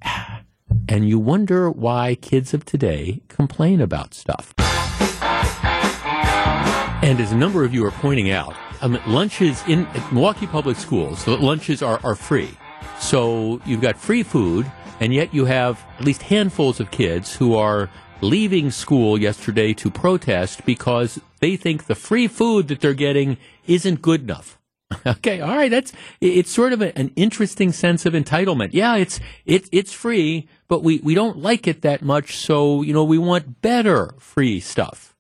And you wonder why kids of today complain about stuff. And as a number of you are pointing out, um, lunches in Milwaukee Public Schools, the lunches are, are free. So you've got free food, and yet you have at least handfuls of kids who are leaving school yesterday to protest because they think the free food that they're getting isn't good enough. Okay, all right. That's it's sort of a, an interesting sense of entitlement. Yeah, it's it's it's free, but we we don't like it that much, so you know we want better free stuff.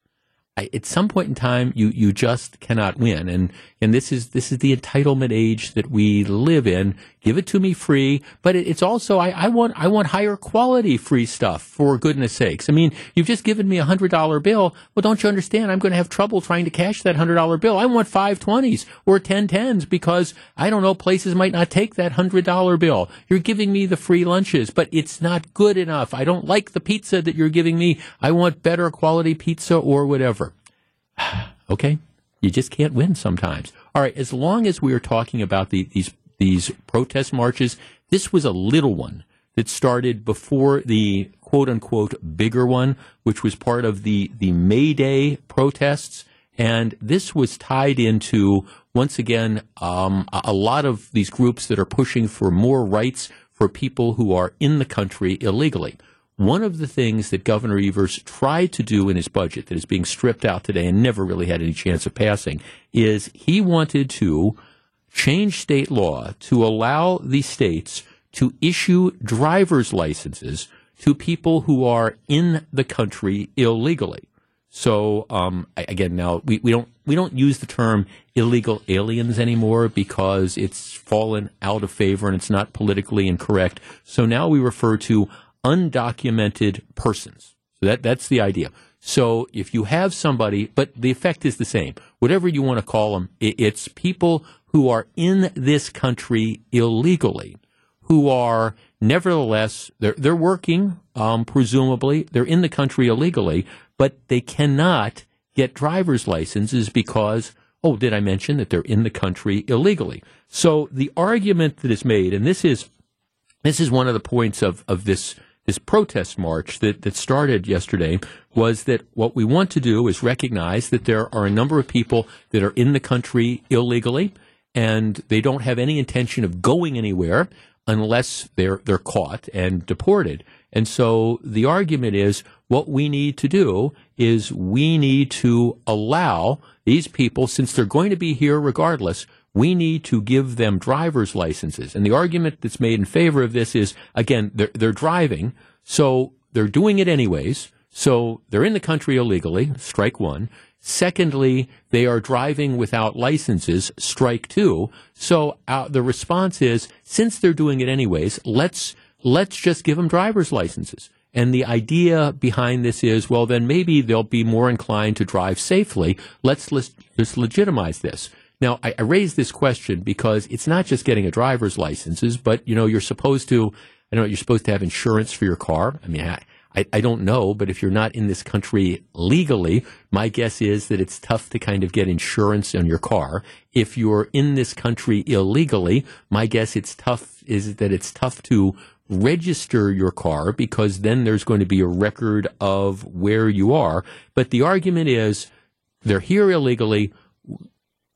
I, at some point in time, you, you just cannot win. And, and this is, this is the entitlement age that we live in. Give it to me free. But it, it's also, I, I want, I want higher quality free stuff for goodness sakes. I mean, you've just given me a hundred dollar bill. Well, don't you understand? I'm going to have trouble trying to cash that hundred dollar bill. I want five twenties or ten tens because I don't know, places might not take that hundred dollar bill. You're giving me the free lunches, but it's not good enough. I don't like the pizza that you're giving me. I want better quality pizza or whatever. okay? You just can't win sometimes. All right, as long as we are talking about the, these these protest marches, this was a little one that started before the quote unquote bigger one, which was part of the the May Day protests, and this was tied into once again um, a, a lot of these groups that are pushing for more rights for people who are in the country illegally. One of the things that Governor Evers tried to do in his budget that is being stripped out today and never really had any chance of passing is he wanted to change state law to allow the states to issue driver's licenses to people who are in the country illegally. So um, again, now we, we don't we don't use the term illegal aliens anymore because it's fallen out of favor and it's not politically incorrect. So now we refer to undocumented persons. So that, that's the idea. So if you have somebody, but the effect is the same, whatever you want to call them, it, it's people who are in this country illegally, who are nevertheless, they're, they're working, um, presumably, they're in the country illegally, but they cannot get driver's licenses because, oh, did I mention that they're in the country illegally? So the argument that is made, and this is, this is one of the points of, of this this protest march that, that started yesterday was that what we want to do is recognize that there are a number of people that are in the country illegally and they don't have any intention of going anywhere unless they're they're caught and deported. And so the argument is what we need to do is we need to allow these people since they're going to be here regardless we need to give them driver's licenses. And the argument that's made in favor of this is, again, they're, they're driving, so they're doing it anyways. So they're in the country illegally, strike one. Secondly, they are driving without licenses, strike two. So uh, the response is, since they're doing it anyways, let's let's just give them driver's licenses. And the idea behind this is, well, then maybe they'll be more inclined to drive safely. Let's, let's just legitimize this. Now, I, I raise this question because it's not just getting a driver's licenses, but you know, you're supposed to. I don't know you're supposed to have insurance for your car. I mean, I, I, I, don't know, but if you're not in this country legally, my guess is that it's tough to kind of get insurance on your car. If you're in this country illegally, my guess it's tough is that it's tough to register your car because then there's going to be a record of where you are. But the argument is they're here illegally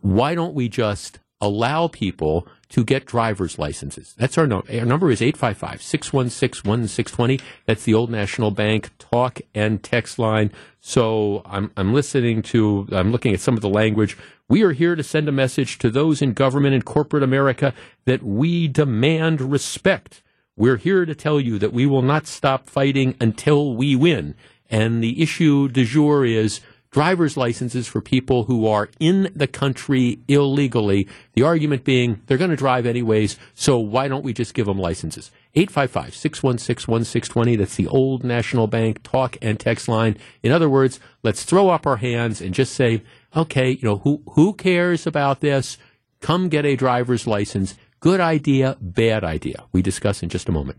why don't we just allow people to get driver's licenses? That's our number. Our number is 855 616 1620. That's the Old National Bank talk and text line. So I'm, I'm listening to, I'm looking at some of the language. We are here to send a message to those in government and corporate America that we demand respect. We're here to tell you that we will not stop fighting until we win. And the issue du jour is driver's licenses for people who are in the country illegally. The argument being they're going to drive anyways, so why don't we just give them licenses? 855 616 1620. That's the old National Bank talk and text line. In other words, let's throw up our hands and just say, okay, you know, who, who cares about this? Come get a driver's license. Good idea, bad idea. We discuss in just a moment.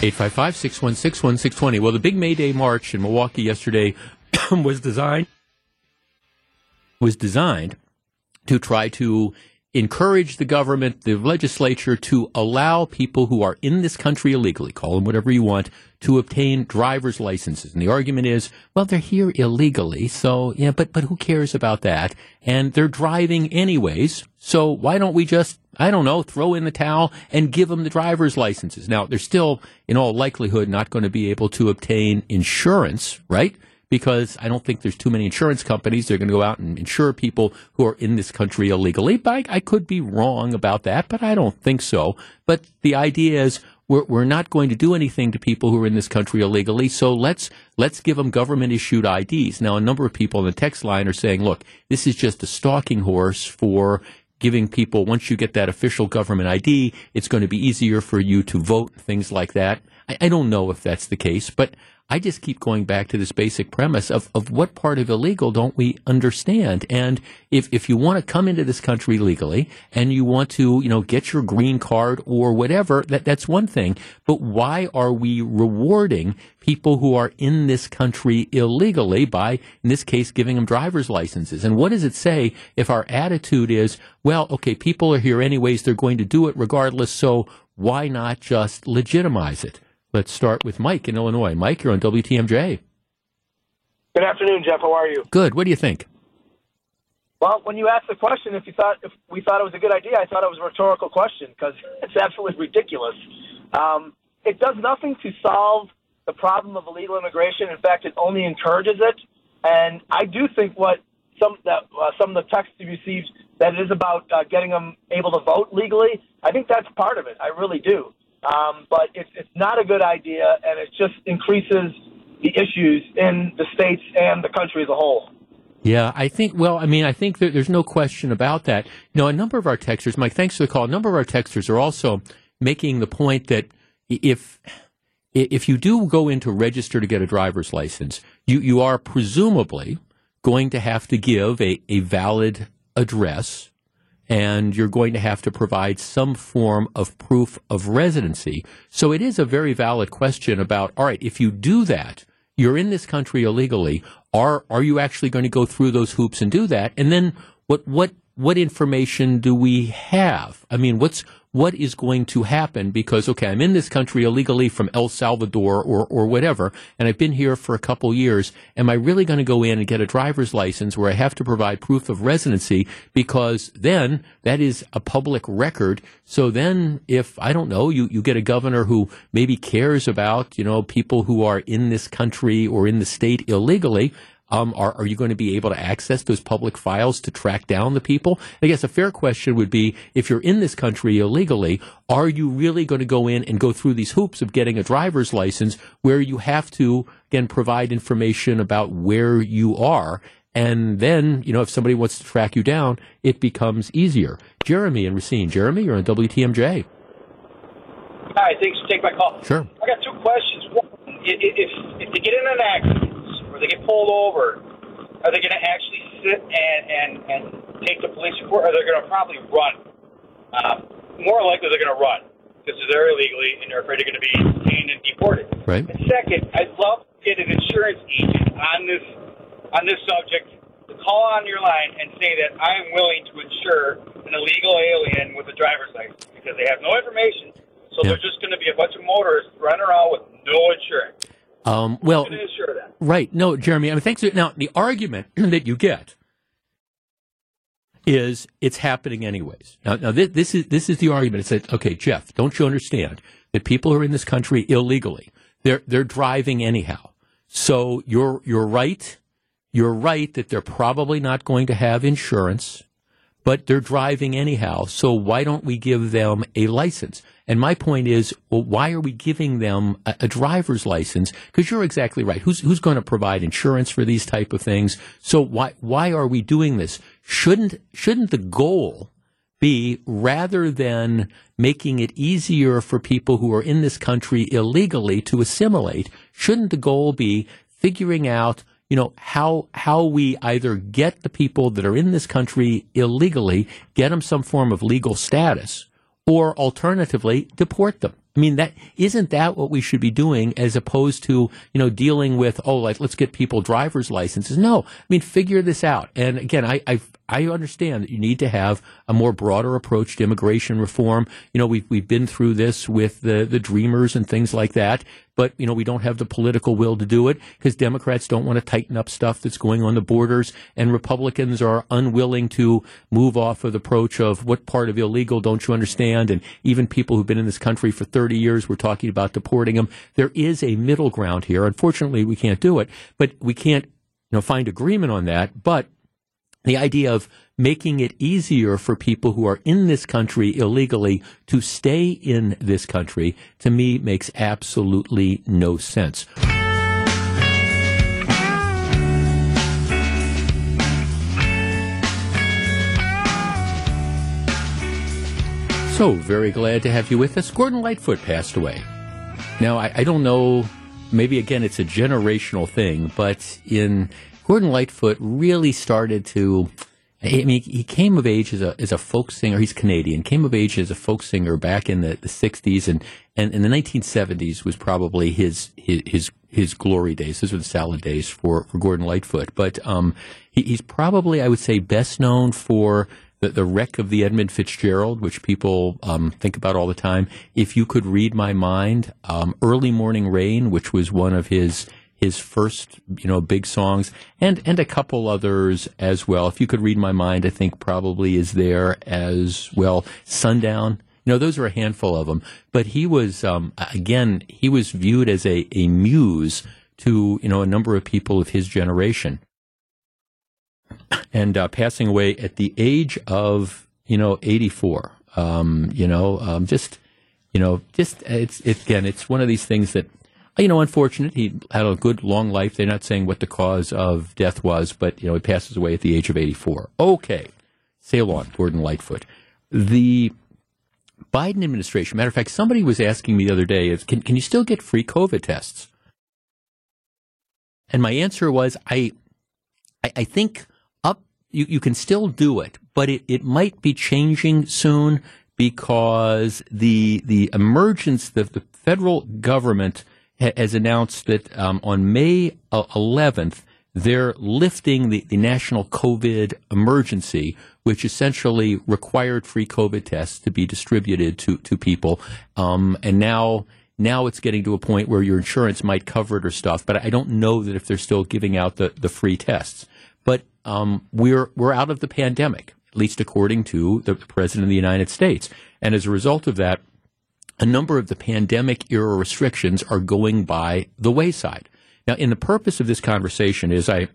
855 616 1620. Well, the big May Day march in Milwaukee yesterday was designed was designed to try to encourage the government, the legislature to allow people who are in this country illegally, call them whatever you want, to obtain driver's licenses. And the argument is, well, they're here illegally, so yeah, but but who cares about that? And they're driving anyways, so why don't we just I don't know, throw in the towel and give them the driver's licenses. Now, they're still, in all likelihood, not going to be able to obtain insurance, right? Because I don't think there's too many insurance companies. They're going to go out and insure people who are in this country illegally. But I, I could be wrong about that, but I don't think so. But the idea is, we're, we're not going to do anything to people who are in this country illegally. So let's let's give them government issued IDs. Now, a number of people in the text line are saying, look, this is just a stalking horse for giving people once you get that official government ID, it's going to be easier for you to vote, things like that. I, I don't know if that's the case, but I just keep going back to this basic premise of, of what part of illegal don't we understand? And if, if you want to come into this country legally and you want to, you know, get your green card or whatever, that, that's one thing. But why are we rewarding people who are in this country illegally by, in this case, giving them driver's licenses? And what does it say if our attitude is, well, okay, people are here anyways, they're going to do it regardless, so why not just legitimize it? Let's start with Mike in Illinois. Mike, you're on WTMJ. Good afternoon, Jeff. How are you? Good. What do you think? Well, when you asked the question, if you thought if we thought it was a good idea, I thought it was a rhetorical question because it's absolutely ridiculous. Um, it does nothing to solve the problem of illegal immigration. In fact, it only encourages it. And I do think what some that uh, some of the texts you received that it is about uh, getting them able to vote legally. I think that's part of it. I really do. Um, but it's, it's not a good idea, and it just increases the issues in the states and the country as a whole. Yeah, I think, well, I mean, I think that there's no question about that. You know, a number of our texters, Mike, thanks for the call, a number of our texters are also making the point that if if you do go in to register to get a driver's license, you, you are presumably going to have to give a, a valid address and you're going to have to provide some form of proof of residency. So it is a very valid question about, all right, if you do that, you're in this country illegally, are, are you actually going to go through those hoops and do that? And then what, what, what information do we have? I mean, what's, what is going to happen because okay i'm in this country illegally from el salvador or, or whatever and i've been here for a couple years. Am i really going to go in and get a driver's license where i have to provide proof of residency? Because then that is a public record. So then if i don't know you, you get a governor who maybe cares about you know people who are in this country or in the state illegally um, are, are you going to be able to access those public files to track down the people? I guess a fair question would be if you're in this country illegally, are you really going to go in and go through these hoops of getting a driver's license where you have to, again, provide information about where you are? And then, you know, if somebody wants to track you down, it becomes easier. Jeremy and Racine. Jeremy, you're on WTMJ. Hi, thanks for taking my call. Sure. I got two questions. One, if, if, if they get in an accident, or they get pulled over, are they going to actually sit and, and, and take the police report, or they're going to probably run? Um, more likely, they're going to run because they're there illegally and they're afraid they're going to be detained and deported. Right. And second, I'd love to get an insurance agent on this on this subject to call on your line and say that I am willing to insure an illegal alien with a driver's license because they have no information. So Yeah. they're just going to be a bunch of motorists running around with no insurance. Um, well, I'm going that. Right. No, Jeremy, I mean, thanks. Now, the argument that you get is it's happening anyways. Now, now this, this is this is the argument. It's that okay, Jeff, don't you understand that people are in this country illegally, they're they're driving anyhow. So you're you're right. You're right that they're probably not going to have insurance, but they're driving anyhow. So why don't we give them a license? And my point is, well, why are we giving them a, a driver's license? Because you're exactly right. Who's who's going to provide insurance for these type of things? So why why are we doing this? Shouldn't shouldn't the goal be rather than making it easier for people who are in this country illegally to assimilate, shouldn't the goal be figuring out, you know, how how we either get the people that are in this country illegally, get them some form of legal status, or alternatively deport them. I mean, that isn't that what we should be doing as opposed to you know dealing with oh like let's get people driver's licenses. No, I mean figure this out. And again, I I I understand that you need to have a more broader approach to immigration reform. You know, we've we've been through this with the the Dreamers and things like that. But you know, we don't have the political will to do it because Democrats don't want to tighten up stuff that's going on the borders, and Republicans are unwilling to move off of the approach of what part of illegal don't you understand? And even people who've been in this country for 30 years, we're talking about deporting them. There is a middle ground here. Unfortunately, we can't do it, but we can't you know find agreement on that. But the idea of making it easier for people who are in this country illegally to stay in this country, to me makes absolutely no sense. So, very glad to have you with us. Gordon Lightfoot passed away. Now, I, I don't know, maybe again it's a generational thing, but in Gordon Lightfoot really started to I mean, he came of age as a as a folk singer. He's Canadian. Came of age as a folk singer back in the, the '60s, and, and in the 1970s was probably his his his, his glory days. Those were the salad days for, for Gordon Lightfoot. But um, he, he's probably, I would say, best known for the, the wreck of the Edmund Fitzgerald, which people um, think about all the time. If you could read my mind, um, Early Morning Rain, which was one of his his first, you know, big songs, and and a couple others as well. If you could read my mind, I think probably is there as well. Sundown, you know, those are a handful of them. But he was, um, again, he was viewed as a a muse to you know a number of people of his generation, and uh, passing away at the age of you know 84. Um, you know, um, just you know, just it's it, again, it's one of these things that you know, unfortunate. He had a good long life. They're not saying what the cause of death was, but you know, he passes away at the age of 84. Okay, sail on, Gordon Lightfoot. The Biden administration. Matter of fact, somebody was asking me the other day, can can you still get free COVID tests? And my answer was, I, I, I think up you, you can still do it, but it, it might be changing soon because the the emergence the, the federal government has announced that um, on May 11th, they're lifting the, the national COVID emergency, which essentially required free COVID tests to be distributed to, to people. Um, and now, now it's getting to a point where your insurance might cover it or stuff, but I don't know that if they're still giving out the, the free tests. But um, we're, we're out of the pandemic, at least according to the President of the United States. And as a result of that, a number of the pandemic era restrictions are going by the wayside. Now, in the purpose of this conversation is I,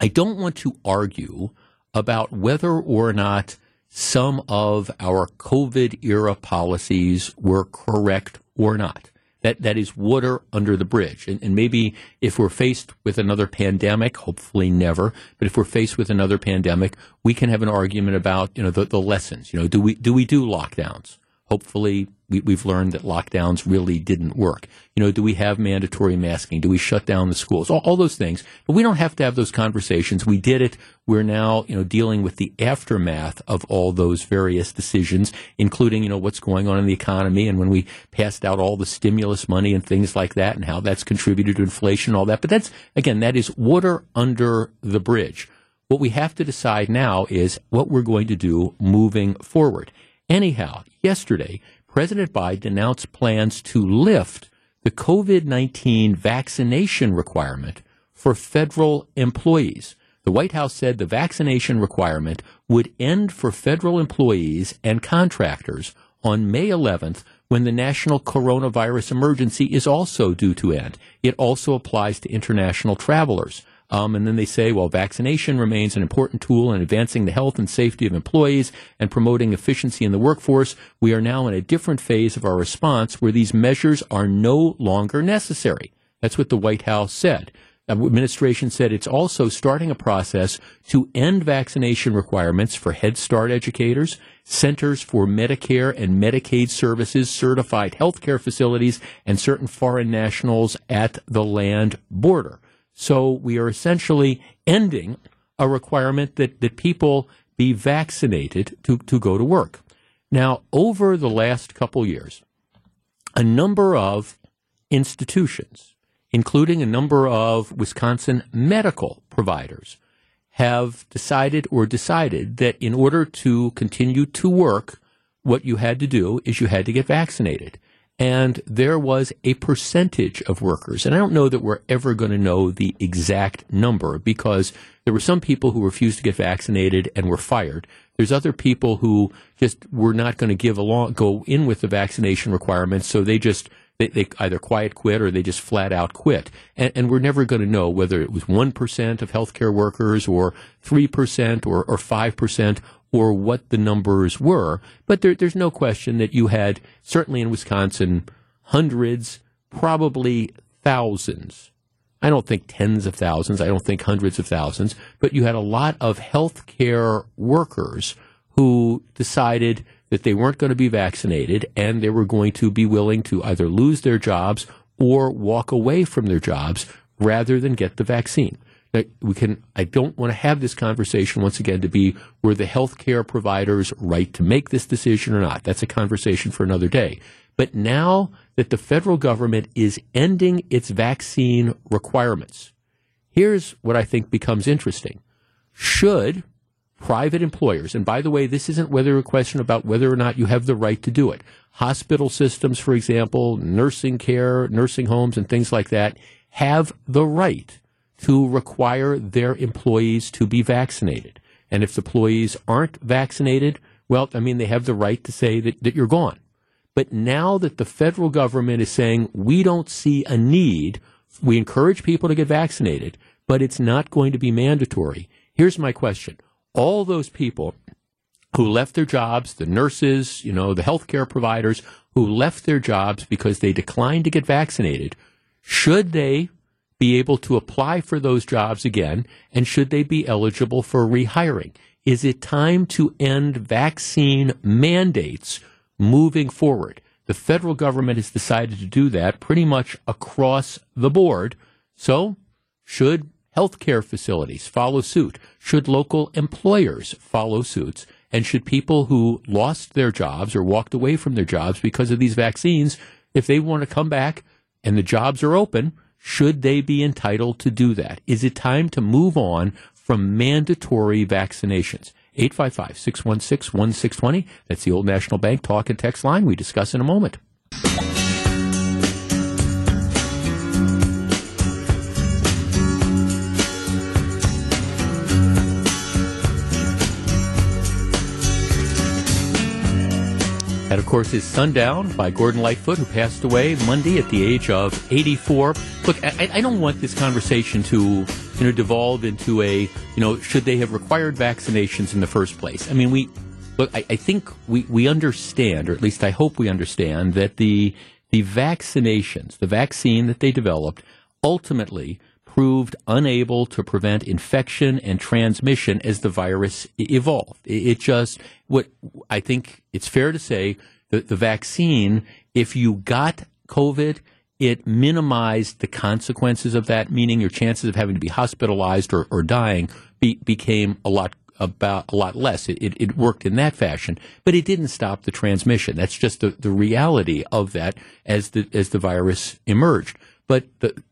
I don't want to argue about whether or not some of our COVID era policies were correct or not. That, that is water under the bridge. And, and maybe if we're faced with another pandemic, hopefully never, but if we're faced with another pandemic, we can have an argument about, you know, the, the lessons. You know, do we, do we do lockdowns? Hopefully we, have learned that lockdowns really didn't work. You know, do we have mandatory masking? Do we shut down the schools? All, all, those things. But we don't have to have those conversations. We did it. We're now, you know, dealing with the aftermath of all those various decisions, including, you know, what's going on in the economy and when we passed out all the stimulus money and things like that and how that's contributed to inflation and all that. But that's, again, that is water under the bridge. What we have to decide now is what we're going to do moving forward. Anyhow, yesterday, President Biden announced plans to lift the COVID 19 vaccination requirement for federal employees. The White House said the vaccination requirement would end for federal employees and contractors on May 11th when the national coronavirus emergency is also due to end. It also applies to international travelers. Um, and then they say, well, vaccination remains an important tool in advancing the health and safety of employees and promoting efficiency in the workforce. We are now in a different phase of our response where these measures are no longer necessary. That's what the White House said. The administration said it's also starting a process to end vaccination requirements for Head Start educators, centers for Medicare and Medicaid services, certified healthcare facilities, and certain foreign nationals at the land border. So we are essentially ending a requirement that, that people be vaccinated to, to go to work. Now, over the last couple years, a number of institutions, including a number of Wisconsin medical providers, have decided or decided that in order to continue to work, what you had to do is you had to get vaccinated and there was a percentage of workers. And I don't know that we're ever going to know the exact number because there were some people who refused to get vaccinated and were fired. There's other people who just were not going to give along, go in with the vaccination requirements, so they just they, they either quiet quit or they just flat out quit. And, and we're never going to know whether it was 1% of healthcare workers or 3% or, or 5% or what the numbers were. But there, there's no question that you had, certainly in Wisconsin, hundreds, probably thousands. I don't think tens of thousands. I don't think hundreds of thousands. But you had a lot of healthcare workers who decided that they weren't going to be vaccinated and they were going to be willing to either lose their jobs or walk away from their jobs rather than get the vaccine. Now, we can, I don't want to have this conversation once again to be were the healthcare providers right to make this decision or not. That's a conversation for another day. But now that the federal government is ending its vaccine requirements, here's what I think becomes interesting. Should private employers, and by the way, this isn't whether a question about whether or not you have the right to do it. Hospital systems, for example, nursing care, nursing homes, and things like that have the right to require their employees to be vaccinated. And if the employees aren't vaccinated, well, I mean, they have the right to say that, that you're gone. But now that the federal government is saying we don't see a need, we encourage people to get vaccinated, but it's not going to be mandatory. Here's my question all those people who left their jobs, the nurses, you know, the healthcare providers who left their jobs because they declined to get vaccinated, should they be able to apply for those jobs again? And should they be eligible for rehiring? Is it time to end vaccine mandates moving forward? The federal government has decided to do that pretty much across the board. So, should healthcare facilities follow suit? Should local employers follow suits? And should people who lost their jobs or walked away from their jobs because of these vaccines, if they want to come back and the jobs are open, should they be entitled to do that? Is it time to move on from mandatory vaccinations? 855 616 1620. That's the Old National Bank talk and text line. We discuss in a moment. And of course, is Sundown by Gordon Lightfoot, who passed away Monday at the age of 84. Look, I, I, don't want this conversation to, you know, devolve into a, you know, should they have required vaccinations in the first place? I mean, we, look, I, I think we, we understand, or at least I hope we understand, that the, the vaccinations, the vaccine that they developed, ultimately proved unable to prevent infection and transmission as the virus evolved. It just, what I think it's fair to say that the vaccine, if you got COVID, it minimized the consequences of that, meaning your chances of having to be hospitalized or, or dying be, became a lot about a lot less. It, it, it, worked in that fashion, but it didn't stop the transmission. That's just the, the reality of that as the as the virus emerged. But the,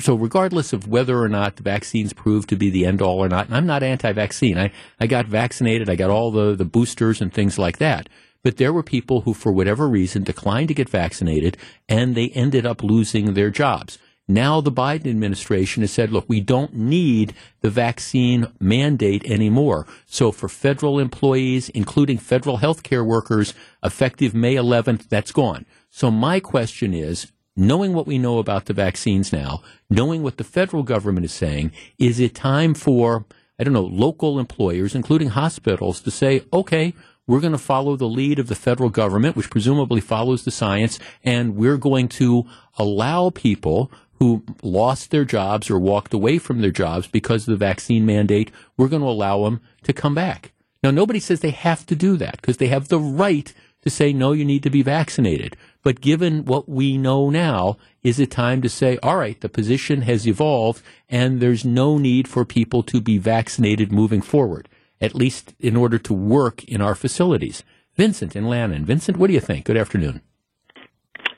so regardless of whether or not the vaccines prove to be the end all or not, and I'm not anti-vaccine. I, I got vaccinated. I got all the, the boosters and things like that. But there were people who, for whatever reason, declined to get vaccinated and they ended up losing their jobs. Now the Biden administration has said, look, we don't need the vaccine mandate anymore. So for federal employees, including federal health care workers, effective May 11th, that's gone. So my question is, knowing what we know about the vaccines now, knowing what the federal government is saying, is it time for, I don't know, local employers, including hospitals, to say, okay, we're going to follow the lead of the federal government, which presumably follows the science, and we're going to allow people who lost their jobs or walked away from their jobs because of the vaccine mandate, we're going to allow them to come back. Now, nobody says they have to do that because they have the right to say, no, you need to be vaccinated. But given what we know now, is it time to say, all right, the position has evolved and there's no need for people to be vaccinated moving forward, at least in order to work in our facilities? Vincent in Lannon. Vincent, what do you think? Good afternoon.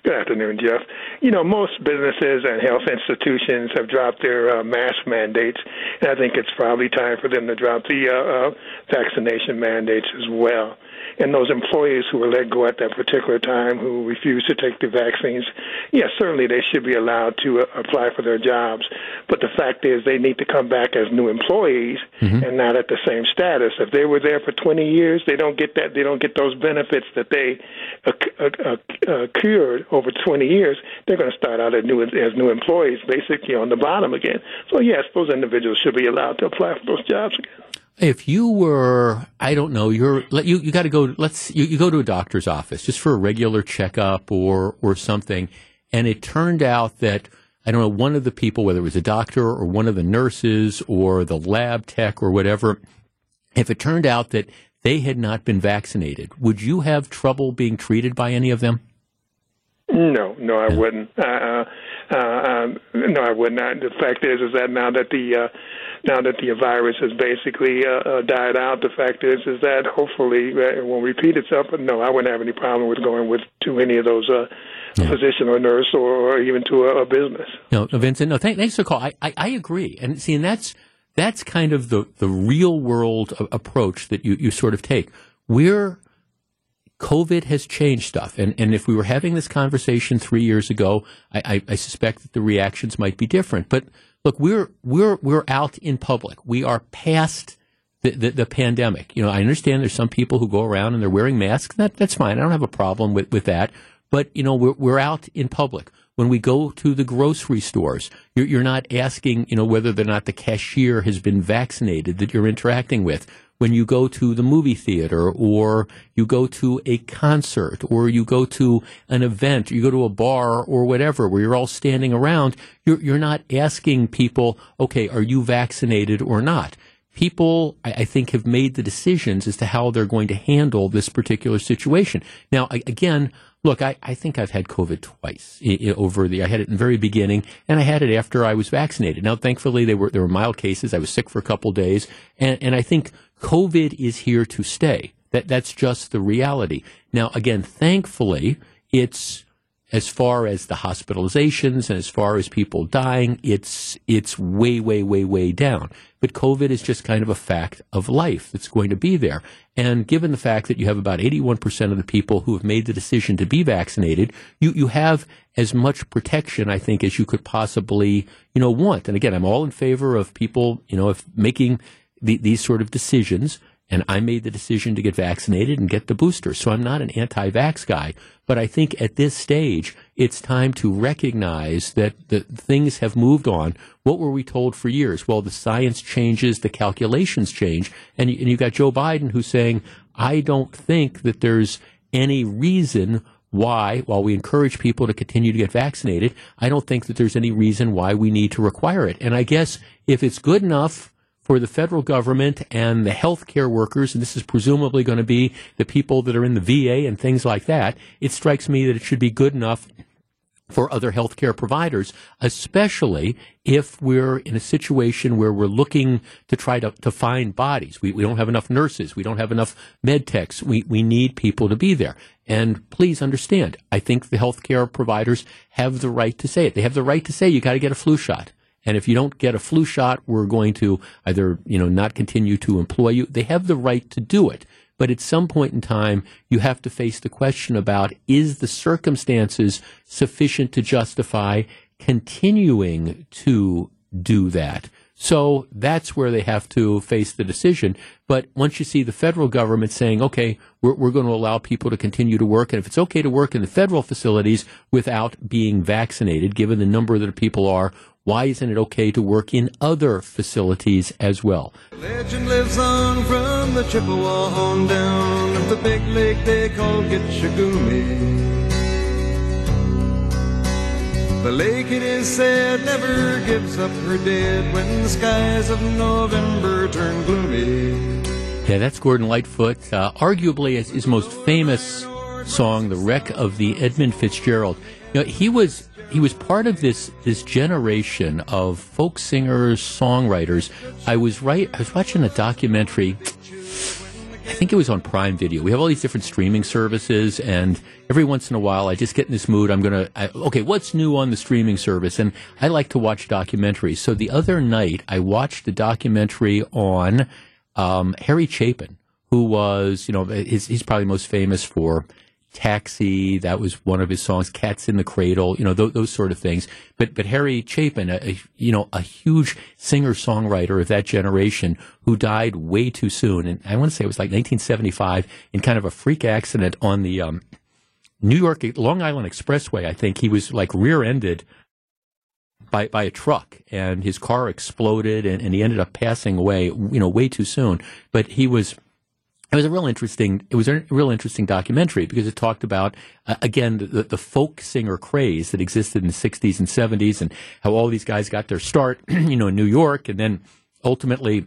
Good afternoon, Jeff. You know, most businesses and health institutions have dropped their uh, mask mandates, and I think it's probably time for them to drop the uh, uh, vaccination mandates as well and those employees who were let go at that particular time who refused to take the vaccines, yes, certainly they should be allowed to uh, apply for their jobs. But the fact is, they need to come back as new employees Mhm. and not at the same status. If they were there for 20 years, they don't get that. They don't get those benefits that they acc- acc- acc- accrued over 20 years. They're going to start out as new as new employees, basically on the bottom again. So yes, those individuals should be allowed to apply for those jobs again. If you were, I don't know, you're you you got to go. Let's you, you go to a doctor's office just for a regular checkup or or something, and it turned out that I don't know one of the people, whether it was a doctor or one of the nurses or the lab tech or whatever, if it turned out that they had not been vaccinated, would you have trouble being treated by any of them? No, no, I wouldn't. Uh, uh, um, no, I would not. The fact is, is that now that the uh, now that the virus has basically uh, uh, died out, the fact is, is that hopefully uh, it won't repeat itself. But no, I wouldn't have any problem with going with to any of those uh, physician or nurse or, or even to a, a business. No, Vincent. No, thank, thanks for the call. I, I, I agree, and see, and that's that's kind of the the real world approach that you you sort of take. We're COVID has changed stuff, and and if we were having this conversation three years ago, I, I, I suspect that the reactions might be different. But look, we're we're we're out in public. We are past. The, the, the pandemic. You know, I understand there's some people who go around and they're wearing masks. That that's fine. I don't have a problem with, with that. But you know, we're we're out in public. When we go to the grocery stores, you're, you're not asking, you know, whether or not the cashier has been vaccinated that you're interacting with. When you go to the movie theater, or you go to a concert, or you go to an event, you go to a bar, or whatever, where you're all standing around, you're you're not asking people, okay, are you vaccinated or not? people, I, I think, have made the decisions as to how they're going to handle this particular situation. Now, I, again, look, I, I think I've had COVID twice i- i- over the. I had it in the very beginning, and I had it after I was vaccinated. Now, thankfully, they were there were mild cases. I was sick for a couple days, and, and I think COVID is here to stay. That that's just the reality. Now, again, thankfully, it's as far as the hospitalizations and as far as people dying, it's it's way, way, way, way down. But COVID is just kind of a fact of life that's going to be there. And given the fact that you have about 81% of the people who have made the decision to be vaccinated, you, you have as much protection, I think, as you could possibly, you know, want. And again, I'm all in favor of people, you know, if making the, these sort of decisions. And I made the decision to get vaccinated and get the booster. So I'm not an anti vax guy. But I think at this stage, it's time to recognize that the things have moved on. What were we told for years? Well, the science changes, the calculations change. And, and you've got Joe Biden who's saying, I don't think that there's any reason why, while we encourage people to continue to get vaccinated, I don't think that there's any reason why we need to require it. And I guess if it's good enough for the federal government and the healthcare workers, and this is presumably going to be the people that are in the VA and things like that, it strikes me that it should be good enough for other healthcare providers, especially if we're in a situation where we're looking to try to, to find bodies. We, we don't have enough nurses. We don't have enough med techs. We, we need people to be there. And please understand, I think the healthcare providers have the right to say it. They have the right to say you got to get a flu shot. And if you don't get a flu shot, we're going to either, you know, not continue to employ you. They have the right to do it. But at some point in time, you have to face the question about is the circumstances sufficient to justify continuing to do that? So that's where they have to face the decision. But once you see the federal government saying, okay, we're, we're going to allow people to continue to work, and if it's okay to work in the federal facilities without being vaccinated, given the number that people are, why isn't it okay to work in other facilities as well? Legend lives on from the Chippewa on down of the big lake they call Gitche Gumee. The lake, it is said, never gives up her dead when the skies of November turn gloomy. Yeah, that's Gordon Lightfoot, uh, arguably his most famous song, "The Wreck of the Edmund Fitzgerald." You know, he was he was part of this this generation of folk singers, songwriters. I was right. I was watching a documentary. I think it was on Prime Video. We have all these different streaming services, and every once in a while, I just get in this mood. I'm gonna I, okay, what's new on the streaming service? And I like to watch documentaries. So the other night, I watched the documentary on um, Harry Chapin, who was, you know, he's probably most famous for Taxi, that was one of his songs. Cats in the Cradle, you know, th- those sort of things. But but Harry Chapin, a, a, you know, a huge singer songwriter of that generation who died way too soon, and I want to say it was like 1975 in kind of a freak accident on the um, New York Long Island Expressway. I think he was like rear-ended by by a truck, and his car exploded, and, and he ended up passing away, you know, way too soon. But he was it was a real interesting it was a real interesting documentary because it talked about uh, again the, the folk singer craze that existed in the 60s and 70s and how all these guys got their start you know in New York and then ultimately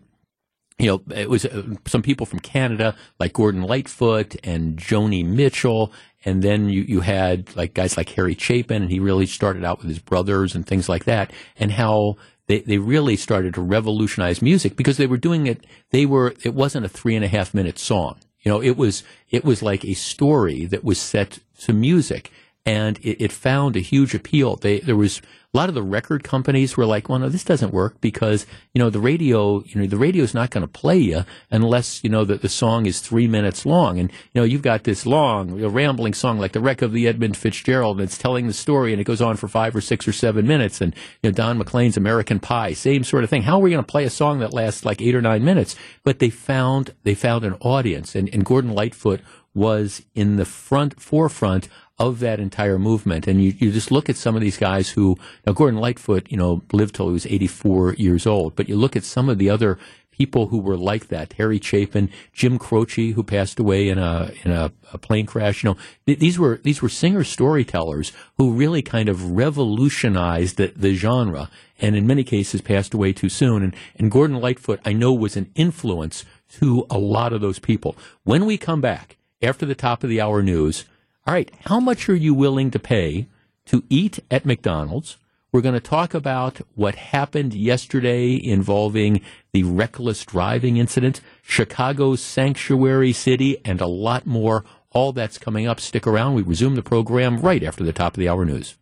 you know, it was uh, some people from Canada like Gordon Lightfoot and Joni Mitchell. And then you, you had like guys like Harry Chapin and he really started out with his brothers and things like that and how they, they really started to revolutionize music because they were doing it. They were, it wasn't a three and a half minute song. You know, it was, it was like a story that was set to music and it, it found a huge appeal. They, there was, a lot of the record companies were like, well, no, this doesn't work because, you know, the radio, you know, the radio is not going to play you unless, you know, that the song is three minutes long. And, you know, you've got this long, rambling song like The Wreck of the Edmund Fitzgerald, and it's telling the story and it goes on for five or six or seven minutes. And, you know, Don McLean's American Pie, same sort of thing. How are we going to play a song that lasts like eight or nine minutes? But they found, they found an audience and, and Gordon Lightfoot was in the front forefront of that entire movement. And you, you just look at some of these guys who, now Gordon Lightfoot, you know, lived till he was 84 years old, but you look at some of the other people who were like that. Harry Chapin, Jim Croce, who passed away in a in a, a plane crash. You know, th- these were these were singer storytellers who really kind of revolutionized the, the genre, and in many cases passed away too soon. And and Gordon Lightfoot, I know, was an influence to a lot of those people. When we come back after the top of the hour news. All right, how much are you willing to pay to eat at McDonald's? We're going to talk about what happened yesterday involving the reckless driving incident, Chicago's sanctuary city, and a lot more. All that's coming up. Stick around. We resume the program right after the top of the hour news.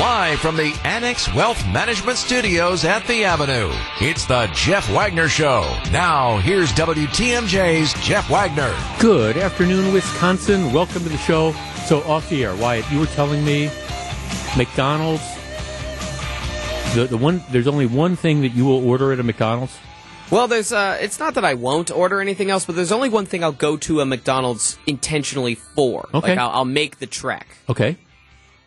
Live from the Annex Wealth Management Studios at the Avenue, it's the Jeff Wagner Show. Now, here's WTMJ's Jeff Wagner. Good afternoon, Wisconsin. Welcome to the show. So, off the air, Wyatt, you were telling me McDonald's. The, the one there's only one thing that you will order at a McDonald's. Well, there's uh, it's not that I won't order anything else, but there's only one thing I'll go to a McDonald's intentionally for. Okay. Like I'll, I'll make the trek. Okay.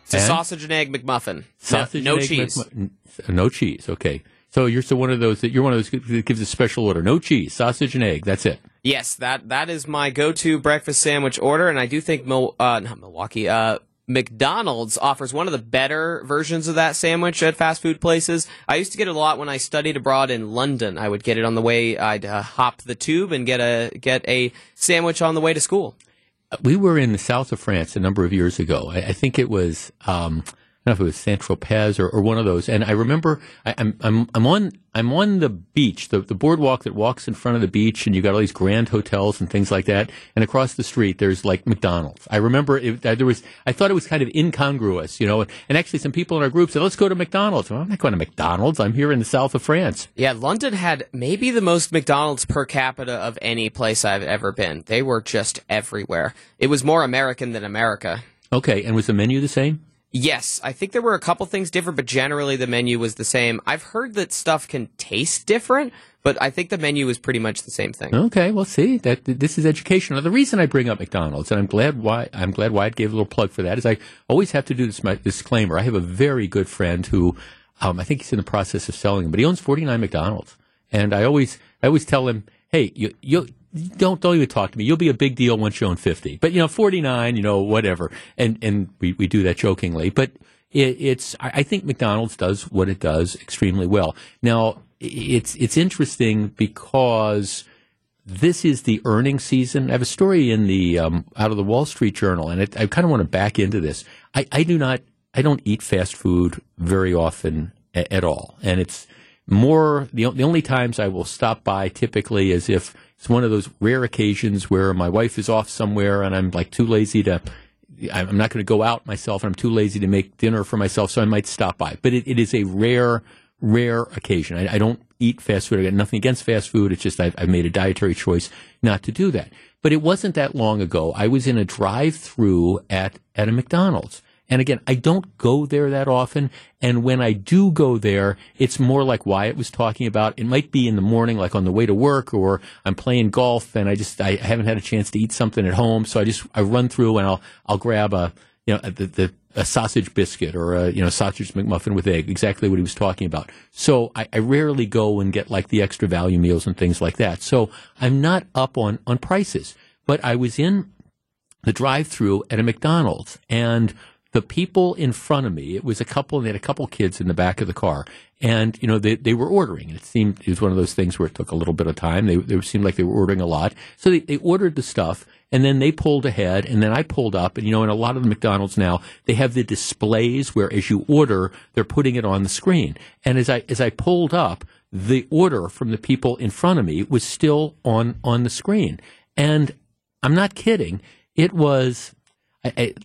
It's a sausage and egg McMuffin. Sausage no, no and cheese. McMu- no cheese. Okay. So you're so one of those that you're one of those that gives a special order. No cheese, sausage and egg. That's it. Yes, that that is my go-to breakfast sandwich order, and I do think Mil- uh, not Milwaukee, uh, McDonald's offers one of the better versions of that sandwich at fast food places. I used to get it a lot when I studied abroad in London. I would get it on the way. I'd uh, hop the tube and get a get a sandwich on the way to school. We were in the south of France a number of years ago. I, I think it was, um, I don't know if it was Saint Tropez or, or one of those. And I remember I, I'm, I'm, I'm on, I'm on the beach, the, the boardwalk that walks in front of the beach, and you got all these grand hotels and things like that. And across the street, there's like McDonald's. I remember it, there was, I thought it was kind of incongruous, you know. And actually, some people in our group said, "Let's go to McDonald's." Well, I'm not going to McDonald's. I'm here in the south of France. Yeah, London had maybe the most McDonald's per capita of any place I've ever been. They were just everywhere. It was more American than America. Okay, and was the menu the same? Yes, I think there were a couple things different, but generally the menu was the same. I've heard that stuff can taste different, but I think the menu is pretty much the same thing. Okay, well, see that this is educational. The reason I bring up McDonald's, and I'm glad why I'm glad Wyatt gave a little plug for that, is I always have to do this my disclaimer. I have a very good friend who, um, I think he's in the process of selling but he owns 49 McDonald's, and I always I always tell him, hey, you you don't don't even talk to me. You'll be a big deal once you're own 50. But you know, 49, you know, whatever, and and we we do that jokingly, but. It, it's. I think McDonald's does what it does extremely well. Now, it's it's interesting because this is the earning season. I have a story in the um, out of the Wall Street Journal, and it, I kind of want to back into this. I, I do not. I don't eat fast food very often a, at all, and it's more the, the only times I will stop by typically is if it's one of those rare occasions where my wife is off somewhere and I'm like too lazy to. I'm not going to go out myself, and I'm too lazy to make dinner for myself, so I might stop by. But it, it is a rare, rare occasion. I, I don't eat fast food. I got nothing against fast food. It's just I've, I've made a dietary choice not to do that. But it wasn't that long ago. I was in a drive-through at at a McDonald's. And again, I don't go there that often. And when I do go there, it's more like Wyatt was talking about. It might be in the morning, like on the way to work, or I'm playing golf and I just, I haven't had a chance to eat something at home. So I just, I run through and I'll, I'll grab a, you know, the, the, a sausage biscuit or a, you know, sausage McMuffin with egg, exactly what he was talking about. So I, I rarely go and get like the extra value meals and things like that. So I'm not up on, on prices, but I was in the drive through at a McDonald's and the people in front of me, it was a couple, and they had a couple kids in the back of the car, and you know they, they were ordering. It seemed it was one of those things where it took a little bit of time. They, they seemed like they were ordering a lot, so they, they ordered the stuff, and then they pulled ahead, and then I pulled up, and you know, in a lot of the McDonald's now they have the displays where as you order, they're putting it on the screen, and as I as I pulled up, the order from the people in front of me was still on on the screen, and I'm not kidding. It was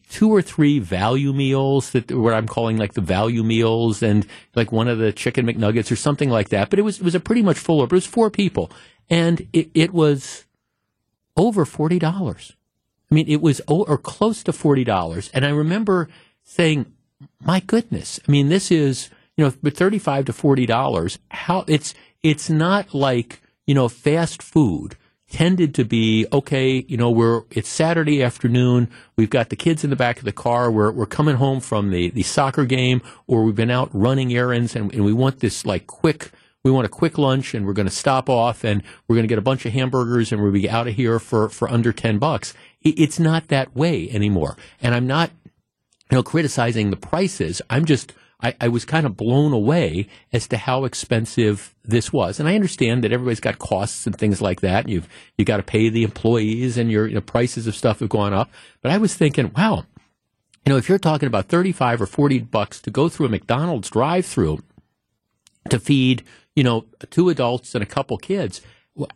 two or three value meals that what I'm calling like the value meals and like one of the chicken McNuggets or something like that. But it was it was a pretty much full order. It was four people, and it, it was over forty dollars. I mean, it was or close to forty dollars. And I remember saying, "My goodness! I mean, this is you know, but thirty-five to forty dollars. How it's it's not like you know fast food." Tended to be okay. You know, we're it's Saturday afternoon. We've got the kids in the back of the car. We're we're coming home from the the soccer game, or we've been out running errands, and, and we want this like quick. We want a quick lunch, and we're going to stop off, and we're going to get a bunch of hamburgers, and we'll be out of here for for under ten bucks. It, it's not that way anymore, and I'm not, you know, criticizing the prices. I'm just I, I, was kind of blown away as to how expensive this was. And I understand that everybody's got costs and things like that. You've you got to pay the employees, and your you know, prices of stuff have gone up. But I was thinking, wow, you know, if you're talking about thirty-five or forty bucks to go through a McDonald's drive-through to feed, you know, two adults and a couple kids,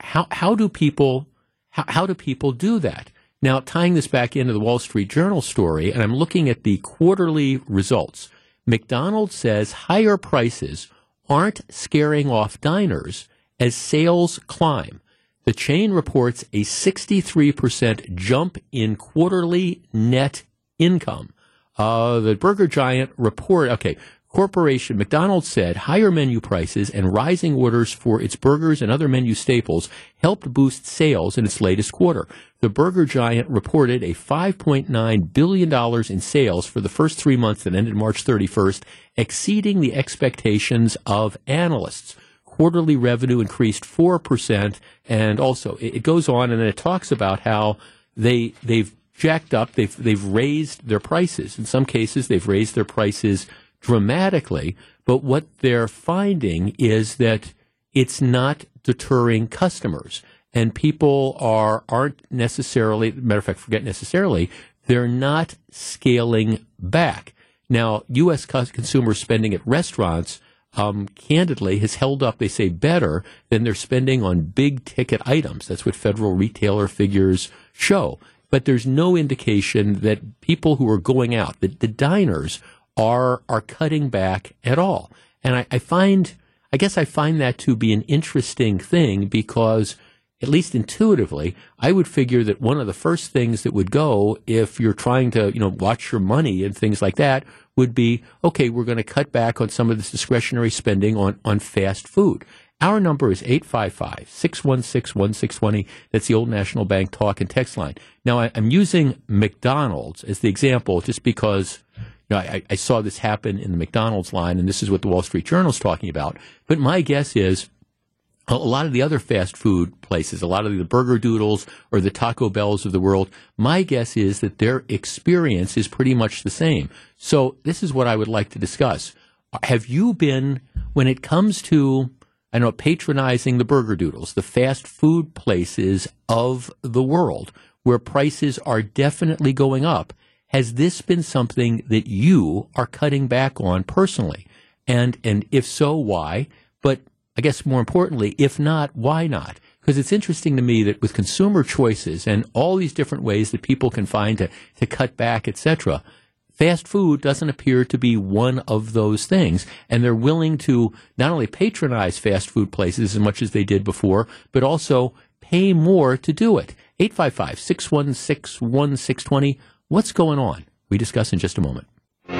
how how do people how, how do people do that? Now, tying this back into the Wall Street Journal story, and I'm looking at the quarterly results. McDonald's says higher prices aren't scaring off diners as sales climb. The chain reports a 63% jump in quarterly net income. Uh, the Burger Giant report, okay, corporation McDonald's said higher menu prices and rising orders for its burgers and other menu staples helped boost sales in its latest quarter. The burger giant reported a $5.9 billion in sales for the first three months that ended March 31st, exceeding the expectations of analysts. Quarterly revenue increased 4%, and also it goes on and it talks about how they, they've jacked up, they've, they've raised their prices. In some cases, they've raised their prices dramatically, but what they're finding is that it's not deterring customers. And people are aren't necessarily matter of fact, forget necessarily, they're not scaling back. Now, US consumer spending at restaurants um, candidly has held up, they say, better than their spending on big ticket items. That's what federal retailer figures show. But there's no indication that people who are going out, the, the diners, are are cutting back at all. And I, I find, I guess, I find that to be an interesting thing because, at least intuitively, I would figure that one of the first things that would go if you're trying to, you know, watch your money and things like that would be, okay, we're going to cut back on some of this discretionary spending on, on fast food. Our number is 855 616 1620. That's the Old National Bank talk and text line. Now, I, am using McDonald's as the example just because I, I saw this happen in the McDonald's line, and this is what the Wall Street Journal is talking about. But my guess is a lot of the other fast food places, a lot of the burger doodles or the Taco Bells of the world, my guess is that their experience is pretty much the same. So this is what I would like to discuss. Have you been, when it comes to, I know, patronizing the burger doodles, the fast food places of the world, where prices are definitely going up, has this been something that you are cutting back on personally? And, and if so, why? But I guess more importantly, if not, why not? Because it's interesting to me that with consumer choices and all these different ways that people can find to, to cut back, etc., fast food doesn't appear to be one of those things. And they're willing to not only patronize fast food places as much as they did before, but also pay more to do it. 855 616 1620. What's going on? We discuss in just a moment. So,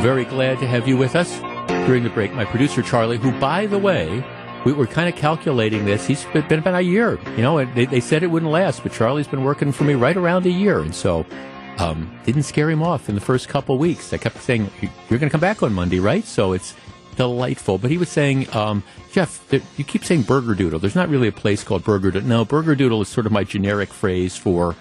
very glad to have you with us during the break. My producer, Charlie, who, by the way, we were kind of calculating this. He's been about a year, you know, they, they said it wouldn't last, but Charlie's been working for me right around a year. And so, um, didn't scare him off in the first couple weeks. I kept saying, You're going to come back on Monday, right? So it's delightful. But he was saying, um, Jeff, you keep saying Burger Doodle. There's not really a place called Burger Doodle. No, Burger Doodle is sort of my generic phrase for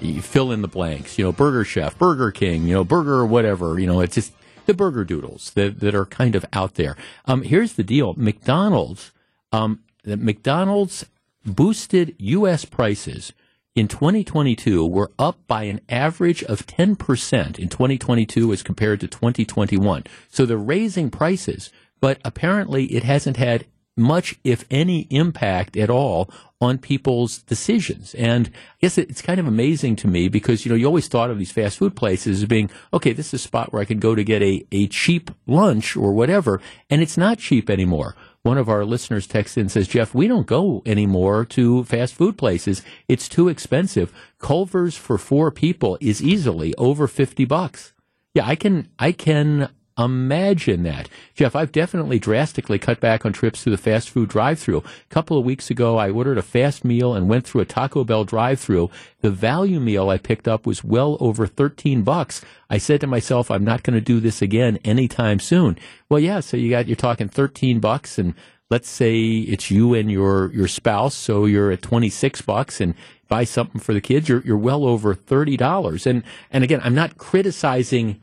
you fill in the blanks. You know, Burger Chef, Burger King, you know, Burger whatever. You know, it's just the Burger Doodles that, that are kind of out there. Um, here's the deal McDonald's, um, McDonald's boosted U.S. prices in 2022 were up by an average of 10% in 2022 as compared to 2021. So they're raising prices, but apparently it hasn't had much, if any, impact at all on people's decisions. And I guess it's kind of amazing to me because, you know, you always thought of these fast food places as being, okay, this is a spot where I can go to get a, a cheap lunch or whatever. And it's not cheap anymore one of our listeners texts in and says, Jeff, we don't go anymore to fast food places. It's too expensive. Culver's for four people is easily over 50 bucks. Yeah, I can, I can imagine that. Jeff, I've definitely drastically cut back on trips to the fast food drive through. A couple of weeks ago, I ordered a fast meal and went through a Taco Bell drive through. The value meal I picked up was well over 13 bucks. I said to myself, I'm not going to do this again anytime soon. Well, yeah, so you got, you're talking 13 bucks and let's say it's you and your, your spouse. So you're at 26 bucks and buy something for the kids. You're, you're well over $30. And, and again, I'm not criticizing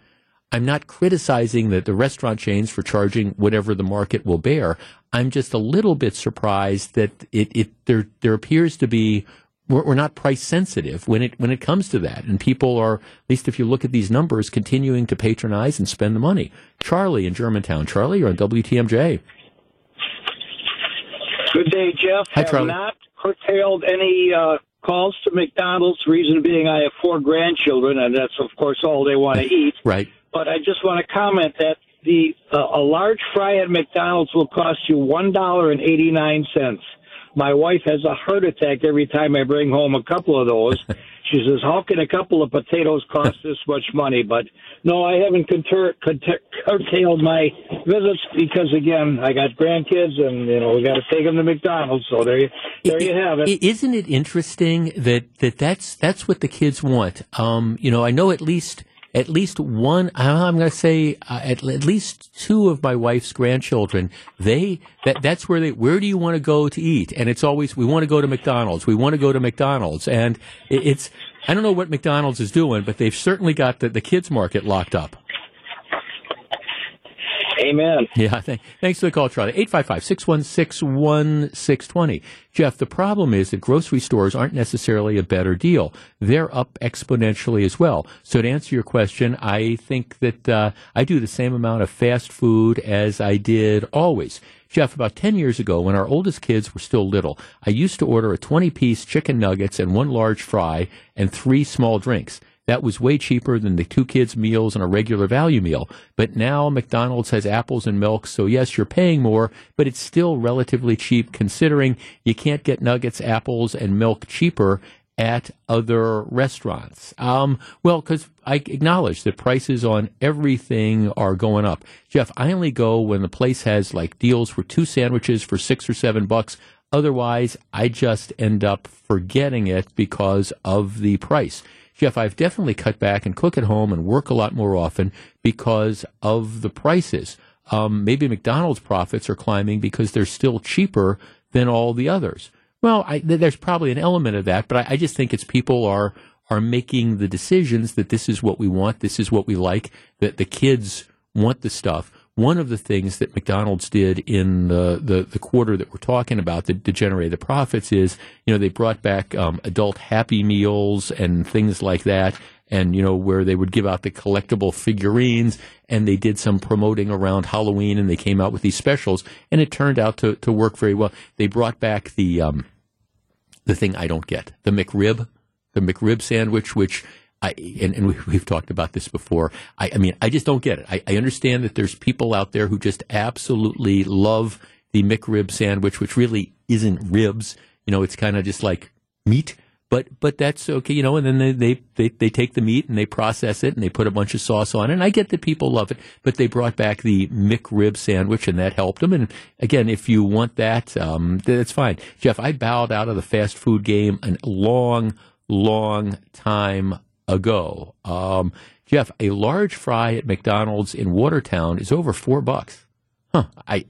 I'm not criticizing the, the restaurant chains for charging whatever the market will bear. I'm just a little bit surprised that it, it there there appears to be we're, we're, not price sensitive when it when it comes to that, and people are at least if you look at these numbers, continuing to patronize and spend the money. Charlie in Germantown, Charlie, you're on WTMJ. Good day, Jeff. Hi, Charlie. have not curtailed any uh, calls to McDonald's. Reason being, I have four grandchildren, and that's of course all they want to eat. Right but I just want to comment that the uh, a large fry at McDonald's will cost you one dollar and eighty nine cents. My wife has a heart attack every time I bring home a couple of those. She says, "How can a couple of potatoes cost this much money?" But no, I haven't curtailed my visits because again, I got grandkids, and you know we got to take them to McDonald's. So there, you, there you have it. Isn't it interesting that that that's that's what the kids want? Um, you know, I know at least at least one, I'm going to say uh, at, at, least two of my wife's grandchildren, they, that, that's where they, where do you want to go to eat? And it's always, we want to go to McDonald's. We want to go to McDonald's. And it, it's, I don't know what McDonald's is doing, but they've certainly got the, the kids market locked up. Amen. Yeah, th- thanks for the call, Charlie. 855-616-1620. Jeff, the problem is that grocery stores aren't necessarily a better deal. They're up exponentially as well. So to answer your question, I think that uh, I do the same amount of fast food as I did always. Jeff, about 10 years ago, when our oldest kids were still little, I used to order a 20 piece chicken nuggets and one large fry and three small drinks. That was way cheaper than the two kids' meals and a regular value meal. But now McDonald's has apples and milk, so yes, you're paying more, but it's still relatively cheap considering you can't get nuggets, apples, and milk cheaper at other restaurants. Um, well, because I acknowledge that prices on everything are going up. Jeff, I only go when the place has like deals for two sandwiches for six or seven bucks. Otherwise, I just end up forgetting it because of the price. Jeff, I've definitely cut back and cook at home and work a lot more often because of the prices. Um, maybe McDonald's profits are climbing because they're still cheaper than all the others. Well, I, there's probably an element of that, but I, I just think it's people are are making the decisions that this is what we want, this is what we like, that the kids want the stuff one of the things that McDonald's did in the, the, the quarter that we're talking about that, to generate the profits is, you know, they brought back um, adult Happy Meals and things like that. And, you know, where they would give out the collectible figurines and they did some promoting around Halloween and they came out with these specials and it turned out to, to work very well. They brought back the, um, the thing I don't get, the McRib, the McRib sandwich, which I, and, and we, we've talked about this before. I, I mean, I just don't get it. I, I understand that there's people out there who just absolutely love the McRib sandwich, which really isn't ribs. You know, it's kind of just like meat. But but that's okay, you know. And then they, they, they, they take the meat and they process it and they put a bunch of sauce on it. And I get that people love it, but they brought back the McRib sandwich and that helped them. And again, if you want that, um, that's fine. Jeff, I bowed out of the fast food game a long, long time ago. Um, Jeff, a large fry at McDonald's in Watertown is over four bucks. Huh. I,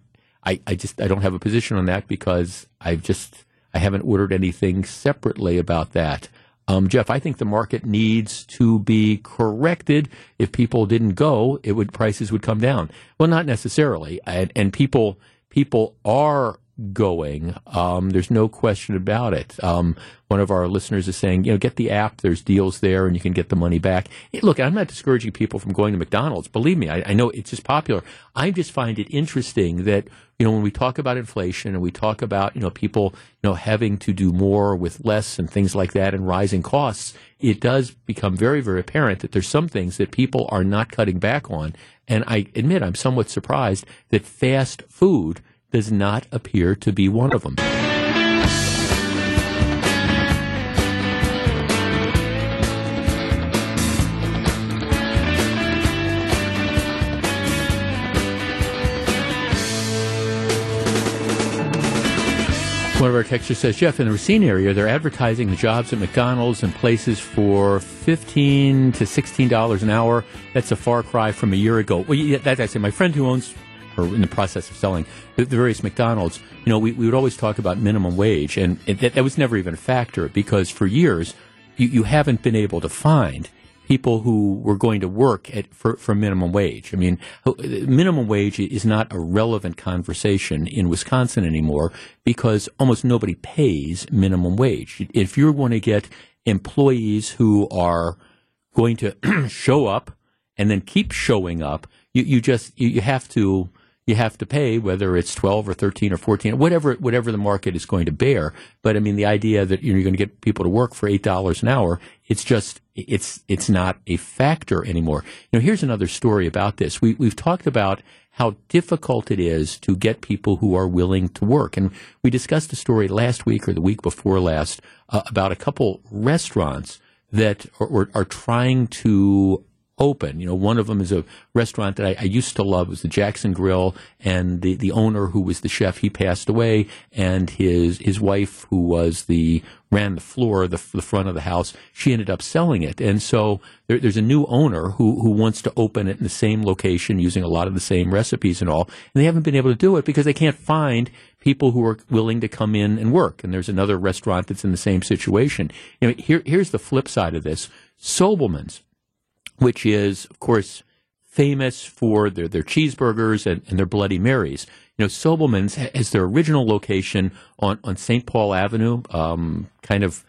I, I just I don't have a position on that because I've just I haven't ordered anything separately about that. Um, Jeff, I think the market needs to be corrected. If people didn't go, it would prices would come down. Well, not necessarily, and, and people people are going. Um, there's no question about it. Um, one of our listeners is saying, you know, get the app. There's deals there, and you can get the money back. Hey, look, I'm not discouraging people from going to McDonald's. Believe me, I, I, know it's just popular. I just find it interesting that you know when we talk about inflation and we talk about you know people you know having to do more with less and things like that and rising costs, it does become very very apparent that there's some things that people are not cutting back on. And I admit I'm somewhat surprised that fast food does not appear to be one of them. One of our texters says, Jeff, in the Racine area, they're advertising the jobs at McDonald's and places for fifteen to sixteen dollars an hour. That's a far cry from a year ago. Well, yeah, that's I say. My friend who owns or in the process of selling the, the various McDonald's, you know, we, we would always talk about minimum wage, and it, that, that was never even a factor because for years you, you haven't been able to find people who were going to work at for, for minimum wage. I mean, minimum wage is not a relevant conversation in Wisconsin anymore because almost nobody pays minimum wage. If you're going to get employees who are going to show up and then keep showing up, you, you just you, you have to you have to pay whether it's 12 or 13 or 14 whatever whatever the market is going to bear. But i mean the idea that you're going to get people to work for $8 an hour it's just it's it's not a factor anymore. Know here's another story about this. We we've talked about how difficult it is to get people who are willing to work. And we discussed a story last week or the week before last uh, about a couple restaurants that are, are trying to open. You know, one of them is a restaurant that I, I, used to love. It was the Jackson Grill, and the, the owner, who was the chef, he passed away, and his his wife, who was the ran the floor, the, the front of the house, she ended up selling it, and so there, there's a new owner who who wants to open it in the same location using a lot of the same recipes and all, and they haven't been able to do it because they can't find people who are willing to come in and work. And there's another restaurant that's in the same situation. You know, here, here's the flip side of this. Sobelman's which is, of course, famous for their, their cheeseburgers and, and their Bloody Marys. You know, Sobelman's has their original location on, on St. Paul Avenue, um, kind of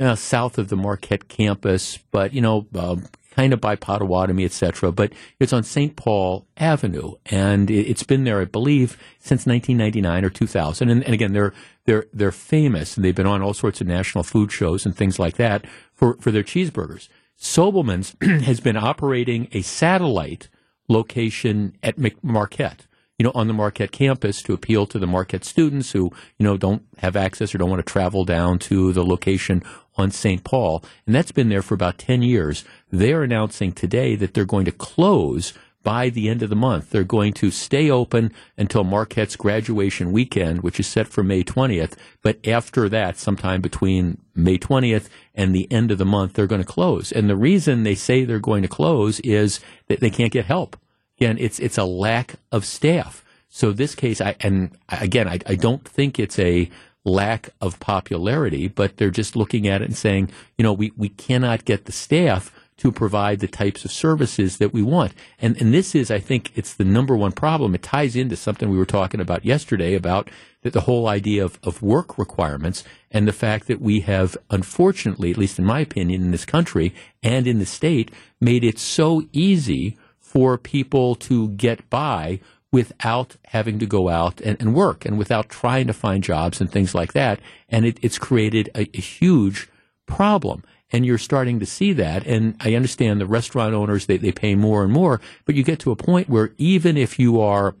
uh, south of the Marquette campus, but, you know, uh, kind of by Potawatomi, etc. But it's on St. Paul Avenue, and it, has been there, I believe, since 1999 or 2000. And, and, again, they're they're they're famous, and they've been on all sorts of national food shows and things like that for for their cheeseburgers. Sobelman's has been operating a satellite location at Marquette, you know, on the Marquette campus to appeal to the Marquette students who, you know, don't have access or don't want to travel down to the location on St. Paul. And that's been there for about 10 years. They're announcing today that they're going to close by the end of the month. They're going to stay open until Marquette's graduation weekend, which is set for May 20th. But after that, sometime between May 20th and the end of the month, they're going to close. And the reason they say they're going to close is that they can't get help. Again, it's, it's a lack of staff. So this case, I, and again, I, I don't think it's a lack of popularity, but they're just looking at it and saying, you know, we, we cannot get the staff to provide the types of services that we want. And, and this is, I think, it's the number one problem. It ties into something we were talking about yesterday about the, the whole idea of, of work requirements and the fact that we have, unfortunately, at least in my opinion, in this country and in the state, made it so easy for people to get by without having to go out and, and, work and without trying to find jobs and things like that. And it, it's created a, a huge problem. And you're starting to see that. And I understand the restaurant owners, they, they pay more and more, but you get to a point where even if you are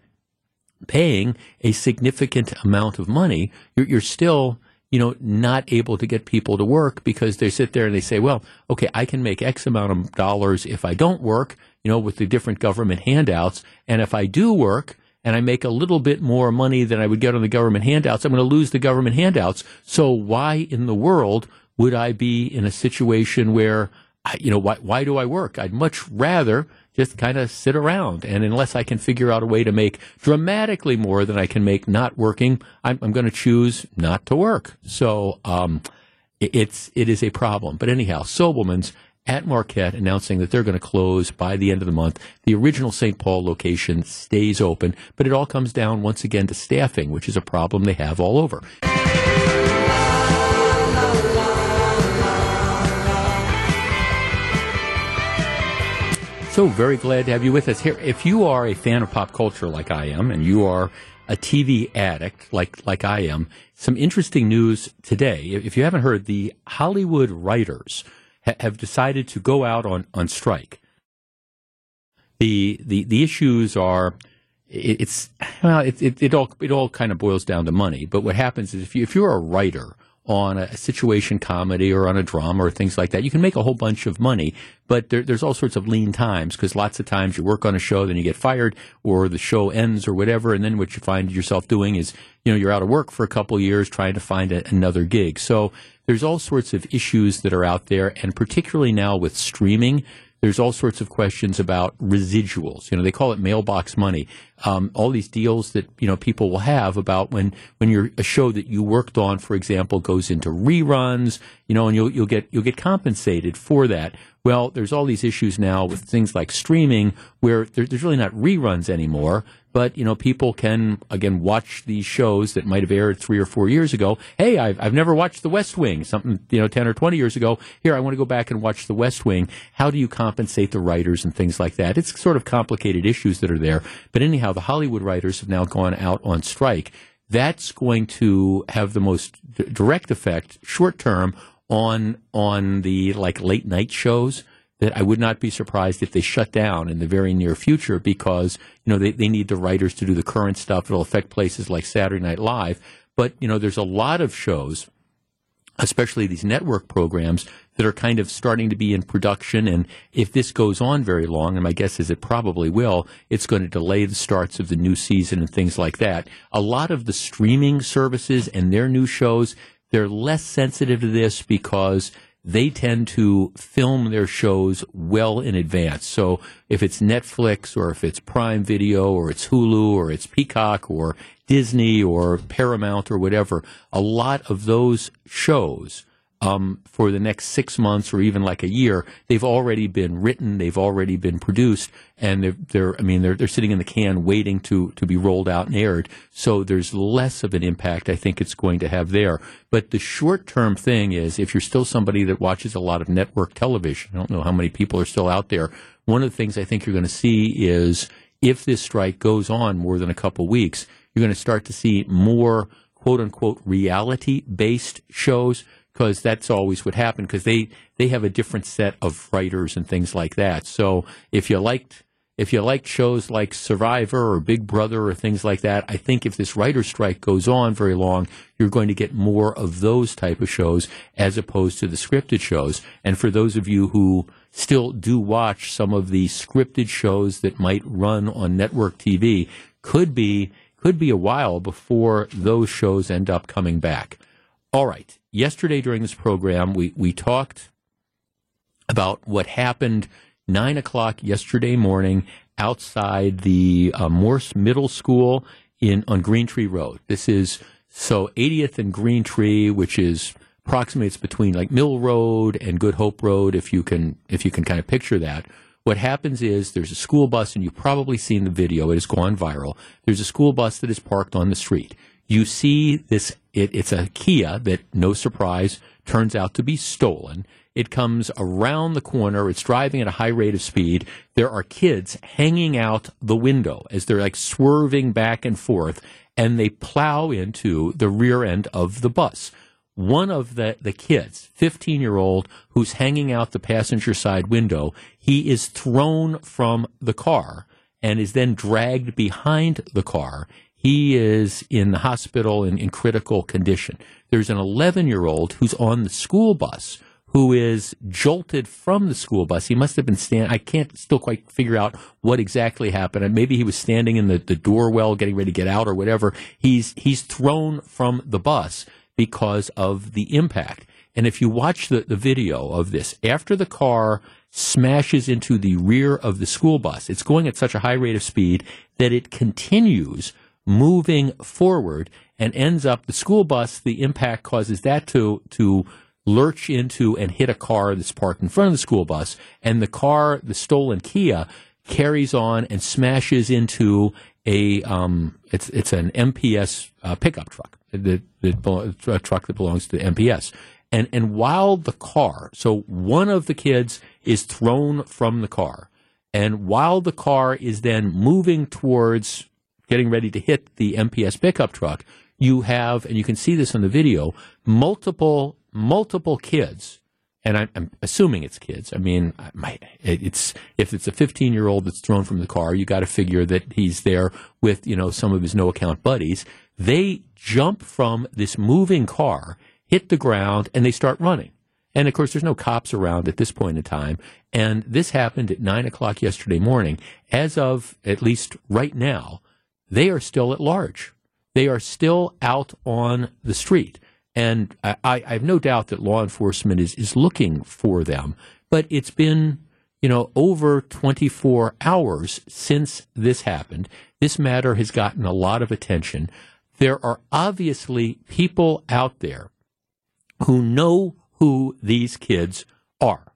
paying a significant amount of money, you're, you're still you know, not able to get people to work because they sit there and they say, well, okay, I can make X amount of dollars if I don't work, you know, with the different government handouts. And if I do work and I make a little bit more money than I would get on the government handouts, I'm going to lose the government handouts. So why in the world would I be in a situation where, I, you know, why, why do I work? I'd much rather just kind of sit around. And unless I can figure out a way to make dramatically more than I can make not working, I'm, I'm going to choose not to work. So um, it, it's it is a problem. But anyhow, Sobelman's at Marquette announcing that they're going to close by the end of the month. The original St. Paul location stays open, but it all comes down once again to staffing, which is a problem they have all over. So very glad to have you with us here. If you are a fan of pop culture like I am, and you are a TV addict like like I am, some interesting news today. If you haven't heard, the Hollywood writers ha- have decided to go out on, on strike. The the the issues are it, it's well it, it, it all it all kind of boils down to money. But what happens is if you if you're a writer on a situation comedy or on a drama or things like that. You can make a whole bunch of money, but there, there's all sorts of lean times because lots of times you work on a show, then you get fired, or the show ends or whatever, and then what you find yourself doing is, you know, you're out of work for a couple years trying to find a, another gig. So there's all sorts of issues that are out there, and particularly now with streaming, there's all sorts of questions about residuals. You know, they call it mailbox money. Um, all these deals that you know people will have about when when you're a show that you worked on, for example, goes into reruns. You know, and you'll you'll get you'll get compensated for that. Well, there's all these issues now with things like streaming where there, there's really not reruns anymore but you know people can again watch these shows that might have aired three or four years ago. Hey, I've I've never watched The West Wing, something you know ten or twenty years ago. Here, I want to go back and watch The West Wing. How do you compensate the writers and things like that? It's sort of complicated issues that are there. But anyhow, the Hollywood writers have now gone out on strike. That's going to have the most d- direct effect, short term, on on the like late night shows that I would not be surprised if they shut down in the very near future because, you know, they, they need the writers to do the current stuff. It'll affect places like Saturday Night Live. But, you know, there's a lot of shows, especially these network programs, that are kind of starting to be in production. And if this goes on very long, and my guess is it probably will, it's going to delay the starts of the new season and things like that. A lot of the streaming services and their new shows, they're less sensitive to this because – they tend to film their shows well in advance. So if it's Netflix or if it's Prime Video or it's Hulu or it's Peacock or Disney or Paramount or whatever, a lot of those shows um, for the next six months or even like a year, they've already been written, they've already been produced, and they're, they're I mean, they're, they're sitting in the can waiting to, to be rolled out and aired. So there's less of an impact I think it's going to have there. But the short term thing is if you're still somebody that watches a lot of network television, I don't know how many people are still out there. One of the things I think you're going to see is if this strike goes on more than a couple weeks, you're going to start to see more quote unquote reality based shows because that's always what happened because they they have a different set of writers and things like that. So if you liked if you liked shows like Survivor or Big Brother or things like that, I think if this writer strike goes on very long, you're going to get more of those type of shows as opposed to the scripted shows. And for those of you who still do watch some of the scripted shows that might run on network TV, could be could be a while before those shows end up coming back. All right yesterday during this program, we, we talked about what happened nine o'clock yesterday morning outside the uh, Morse Middle School in on Green Tree Road. This is so 80th and Green Tree, which is approximately it's between like Mill Road and Good Hope Road, if you can if you can kind of picture that. What happens is there's a school bus, and you've probably seen the video. It has gone viral. There's a school bus that is parked on the street you see this, it, it's a Kia that, no surprise, turns out to be stolen. It comes around the corner. It's driving at a high rate of speed. There are kids hanging out the window as they're like swerving back and forth, and they plow into the rear end of the bus. one of the, the kids, 15 year old, who's hanging out the passenger side window, he is thrown from the car and is then dragged behind the car. He is in the hospital in, in critical condition. There's an 11 year old who's on the school bus who is jolted from the school bus. He must have been standing. I can't still quite figure out what exactly happened. And maybe he was standing in the, the door well, getting ready to get out or whatever. He's he's thrown from the bus because of the impact. And if you watch the, the video of this, after the car smashes into the rear of the school bus, it's going at such a high rate of speed that it continues moving forward and ends up the school bus, the impact causes that to to lurch into and hit a car that's parked in front of the school bus, and the car, the stolen Kia, carries on and smashes into a um, it's it's an MPS uh, pickup truck, the, the truck that belongs to the MPS. And and while the car, so one of the kids is thrown from the car, and while the car is then moving towards getting ready to hit the MPS pickup truck, you have, and you can see this on the video, multiple multiple kids, and I'm, I'm assuming it's kids. I mean, my, it's if it's a 15 year old that's thrown from the car, you got to figure that he's there with you know some of his no account buddies. They jump from this moving car, hit the ground, and they start running. And of course, there's no cops around at this point in time. And this happened at nine o'clock yesterday morning. As of at least right now, they are still at large. They are still out on the street. And I, I have no doubt that law enforcement is, is looking for them. But it's been, you know, over 24 hours since this happened. This matter has gotten a lot of attention. There are obviously people out there who know who these kids are.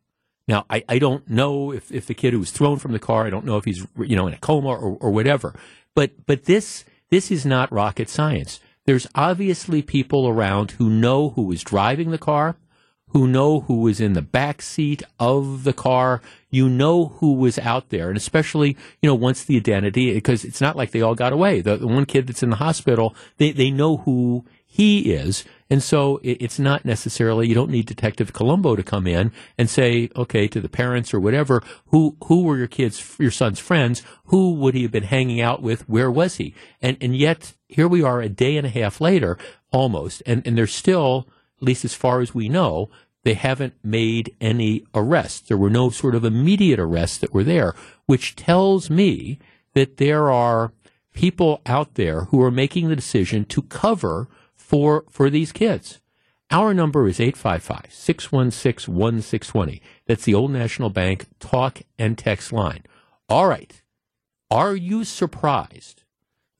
Now, I, I don't know if, if the kid who was thrown from the car, I don't know if he's, you know, in a coma or, or whatever. But, but this, this is not rocket science there's obviously people around who know who was driving the car, who know who was in the back seat of the car. You know who was out there, and especially you know once the identity, because it's not like they all got away. The, the one kid that's in the hospital, they they know who he is. And so it's not necessarily, you don't need Detective Columbo to come in and say, okay, to the parents or whatever, who, who were your kids, your son's friends? Who would he have been hanging out with? Where was he? And, and yet here we are a day and a half later, almost, and, and there's still, at least as far as we know, they haven't made any arrests. There were no sort of immediate arrests that were there, which tells me that there are people out there who are making the decision to cover for, for these kids. Our number is 855 616 1620. That's the Old National Bank talk and text line. All right. Are you surprised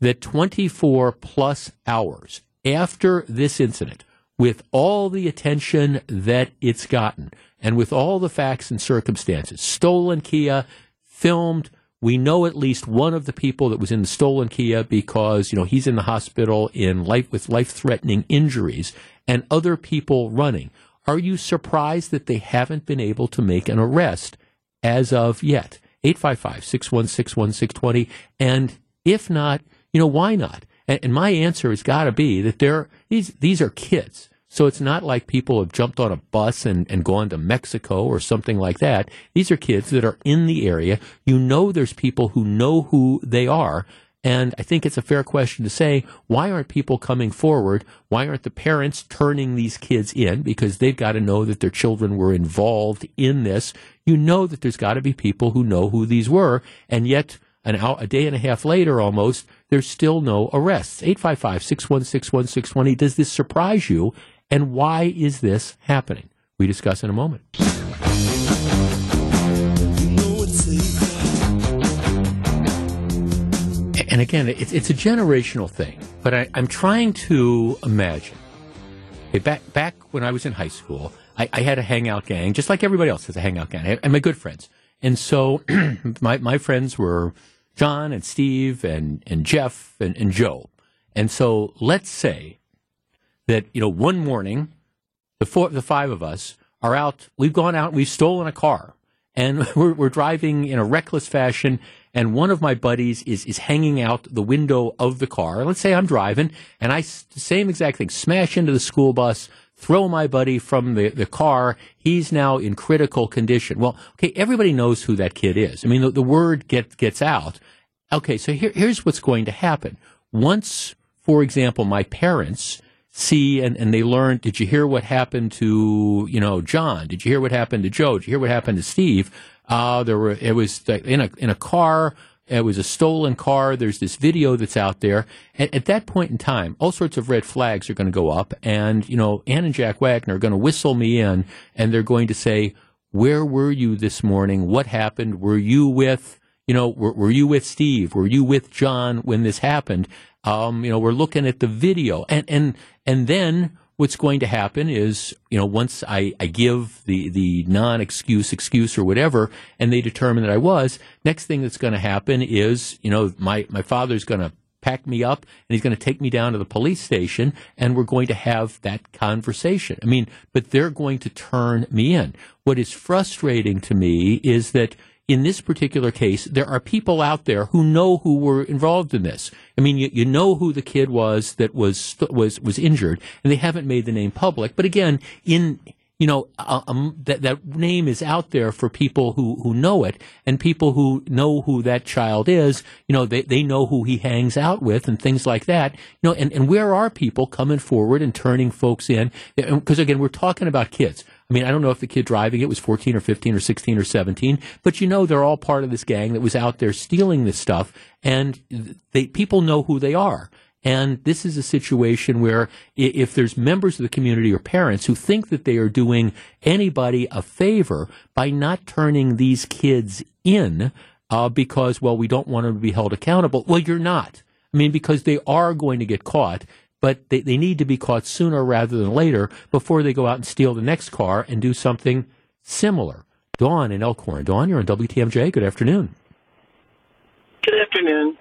that 24 plus hours after this incident, with all the attention that it's gotten, and with all the facts and circumstances, stolen Kia, filmed, we know at least one of the people that was in the stolen Kia because, you know, he's in the hospital in life with life-threatening injuries and other people running. Are you surprised that they haven't been able to make an arrest as of yet? 855-616-1620. And if not, you know, why not? And, my answer has got to be that these, these are kids. So it's not like people have jumped on a bus and, and gone to Mexico or something like that. These are kids that are in the area. You know there's people who know who they are. And I think it's a fair question to say, why aren't people coming forward? Why aren't the parents turning these kids in? Because they've got to know that their children were involved in this. You know that there's got to be people who know who these were. And yet, an hour, a day and a half later almost, there's still no arrests. 855 616 1620. Does this surprise you? And why is this happening? We discuss in a moment. And again, it's, a generational thing, but I, am trying to imagine. Back, back when I was in high school, I, I, had a hangout gang, just like everybody else has a hangout gang, and my good friends. And so my, my friends were John and Steve and, and Jeff and, and Joe. And so let's say that you know one morning, the four, the five of us are out. We've gone out. We've stolen a car, and we're, we're driving in a reckless fashion. And one of my buddies is is hanging out the window of the car. Let's say I'm driving, and I same exact thing, smash into the school bus, throw my buddy from the, the car. He's now in critical condition. Well, okay, everybody knows who that kid is. I mean, the, the word get, gets out. Okay, so here, here's what's going to happen. Once, for example, my parents see and, and they learn, did you hear what happened to, you know, John? Did you hear what happened to Joe? Did you hear what happened to Steve? Uh, there were, it was in a, in a car. It was a stolen car. There's this video that's out there. At, at that point in time, all sorts of red flags are going to go up. And, you know, Ann and Jack Wagner are going to whistle me in and they're going to say, where were you this morning? What happened? Were you with, you know, were, were you with Steve? Were you with John when this happened? Um, you know, we're looking at the video and, and, and then what's going to happen is, you know, once I, I give the, the non-excuse excuse or whatever, and they determine that I was, next thing that's going to happen is, you know, my, my father's going to pack me up and he's going to take me down to the police station and we're going to have that conversation. I mean, but they're going to turn me in. What is frustrating to me is that in this particular case, there are people out there who know who were involved in this. I mean, you, you know who the kid was that was was was injured, and they haven't made the name public. But again, in you know, uh, um, that that name is out there for people who, who know it, and people who know who that child is. You know, they, they know who he hangs out with, and things like that. You know, and, and where are people coming forward and turning folks in? Because again, we're talking about kids. I mean, I don't know if the kid driving it was 14 or 15 or 16 or 17, but you know they're all part of this gang that was out there stealing this stuff, and they people know who they are. And this is a situation where if there's members of the community or parents who think that they are doing anybody a favor by not turning these kids in uh, because, well, we don't want them to be held accountable, well, you're not. I mean, because they are going to get caught but they, they need to be caught sooner rather than later before they go out and steal the next car and do something similar. Dawn in Elkhorn. Dawn, you're on WTMJ. Good afternoon. Good afternoon.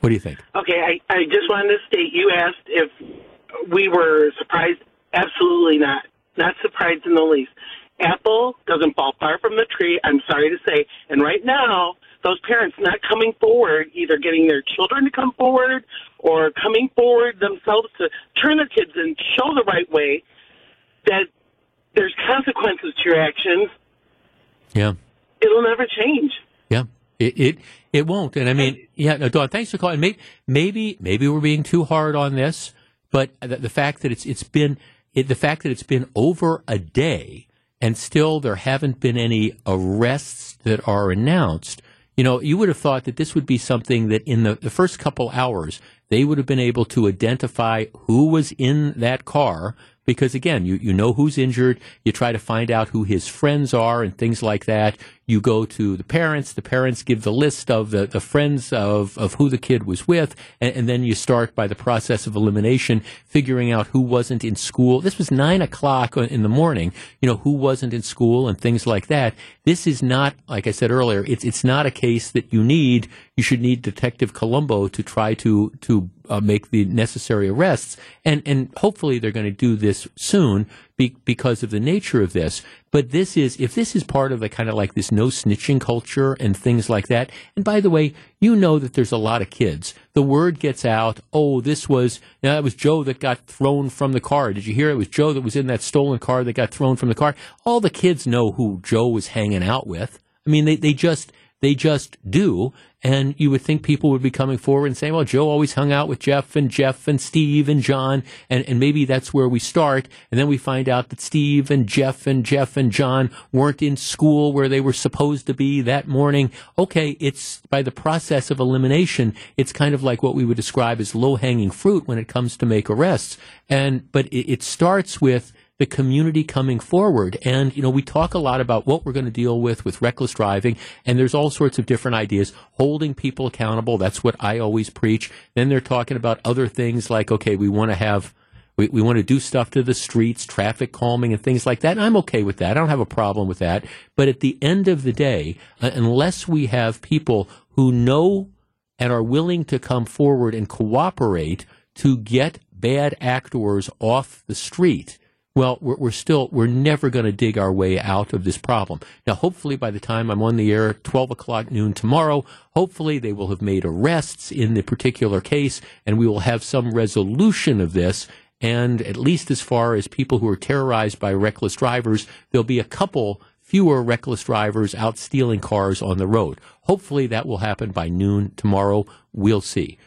What do you think? Okay, I, I just wanted to state you asked if we were surprised. Absolutely not. Not surprised in the least. Apple doesn't fall far from the tree, I'm sorry to say. And right now, those parents not coming forward, either getting their children to come forward or coming forward themselves to turn their kids and show the right way, that there's consequences to your actions. Yeah. It'll never change. Yeah. It, it it won't. And I mean, yeah, no, Dawn, thanks for calling. Maybe maybe maybe we're being too hard on this, but the, the fact that it's it's been it, the fact that it's been over a day and still there haven't been any arrests that are announced you know, you would have thought that this would be something that in the, the first couple hours, they would have been able to identify who was in that car because again, you, you know who's injured. You try to find out who his friends are and things like that. You go to the parents. The parents give the list of the, the friends of, of who the kid was with. And, and then you start by the process of elimination, figuring out who wasn't in school. This was nine o'clock in the morning, you know, who wasn't in school and things like that. This is not, like I said earlier, it's, it's not a case that you need, you should need Detective Columbo to try to, to uh, make the necessary arrests. And, and hopefully they're going to do this soon be, because of the nature of this. But this is, if this is part of the kind of like this no snitching culture and things like that, and by the way, you know that there's a lot of kids. The word gets out, oh, this was, know, that was Joe that got thrown from the car. Did you hear it was Joe that was in that stolen car that got thrown from the car? All the kids know who Joe was hanging out with. I mean, they, they just, they just do. And you would think people would be coming forward and saying, well, Joe always hung out with Jeff and Jeff and Steve and John. And, and maybe that's where we start. And then we find out that Steve and Jeff and Jeff and John weren't in school where they were supposed to be that morning. Okay. It's by the process of elimination. It's kind of like what we would describe as low hanging fruit when it comes to make arrests. And, but it, it starts with, the community coming forward. And, you know, we talk a lot about what we're going to deal with with reckless driving, and there's all sorts of different ideas. Holding people accountable, that's what I always preach. Then they're talking about other things like, okay, we want to have we, we want to do stuff to the streets, traffic calming, and things like that. And I'm okay with that. I don't have a problem with that. But at the end of the day, uh, unless we have people who know and are willing to come forward and cooperate to get bad actors off the street, well, we're, we're still, we're never going to dig our way out of this problem. Now, hopefully, by the time I'm on the air, 12 o'clock noon tomorrow, hopefully they will have made arrests in the particular case and we will have some resolution of this. And at least as far as people who are terrorized by reckless drivers, there'll be a couple fewer reckless drivers out stealing cars on the road. Hopefully that will happen by noon tomorrow. We'll see.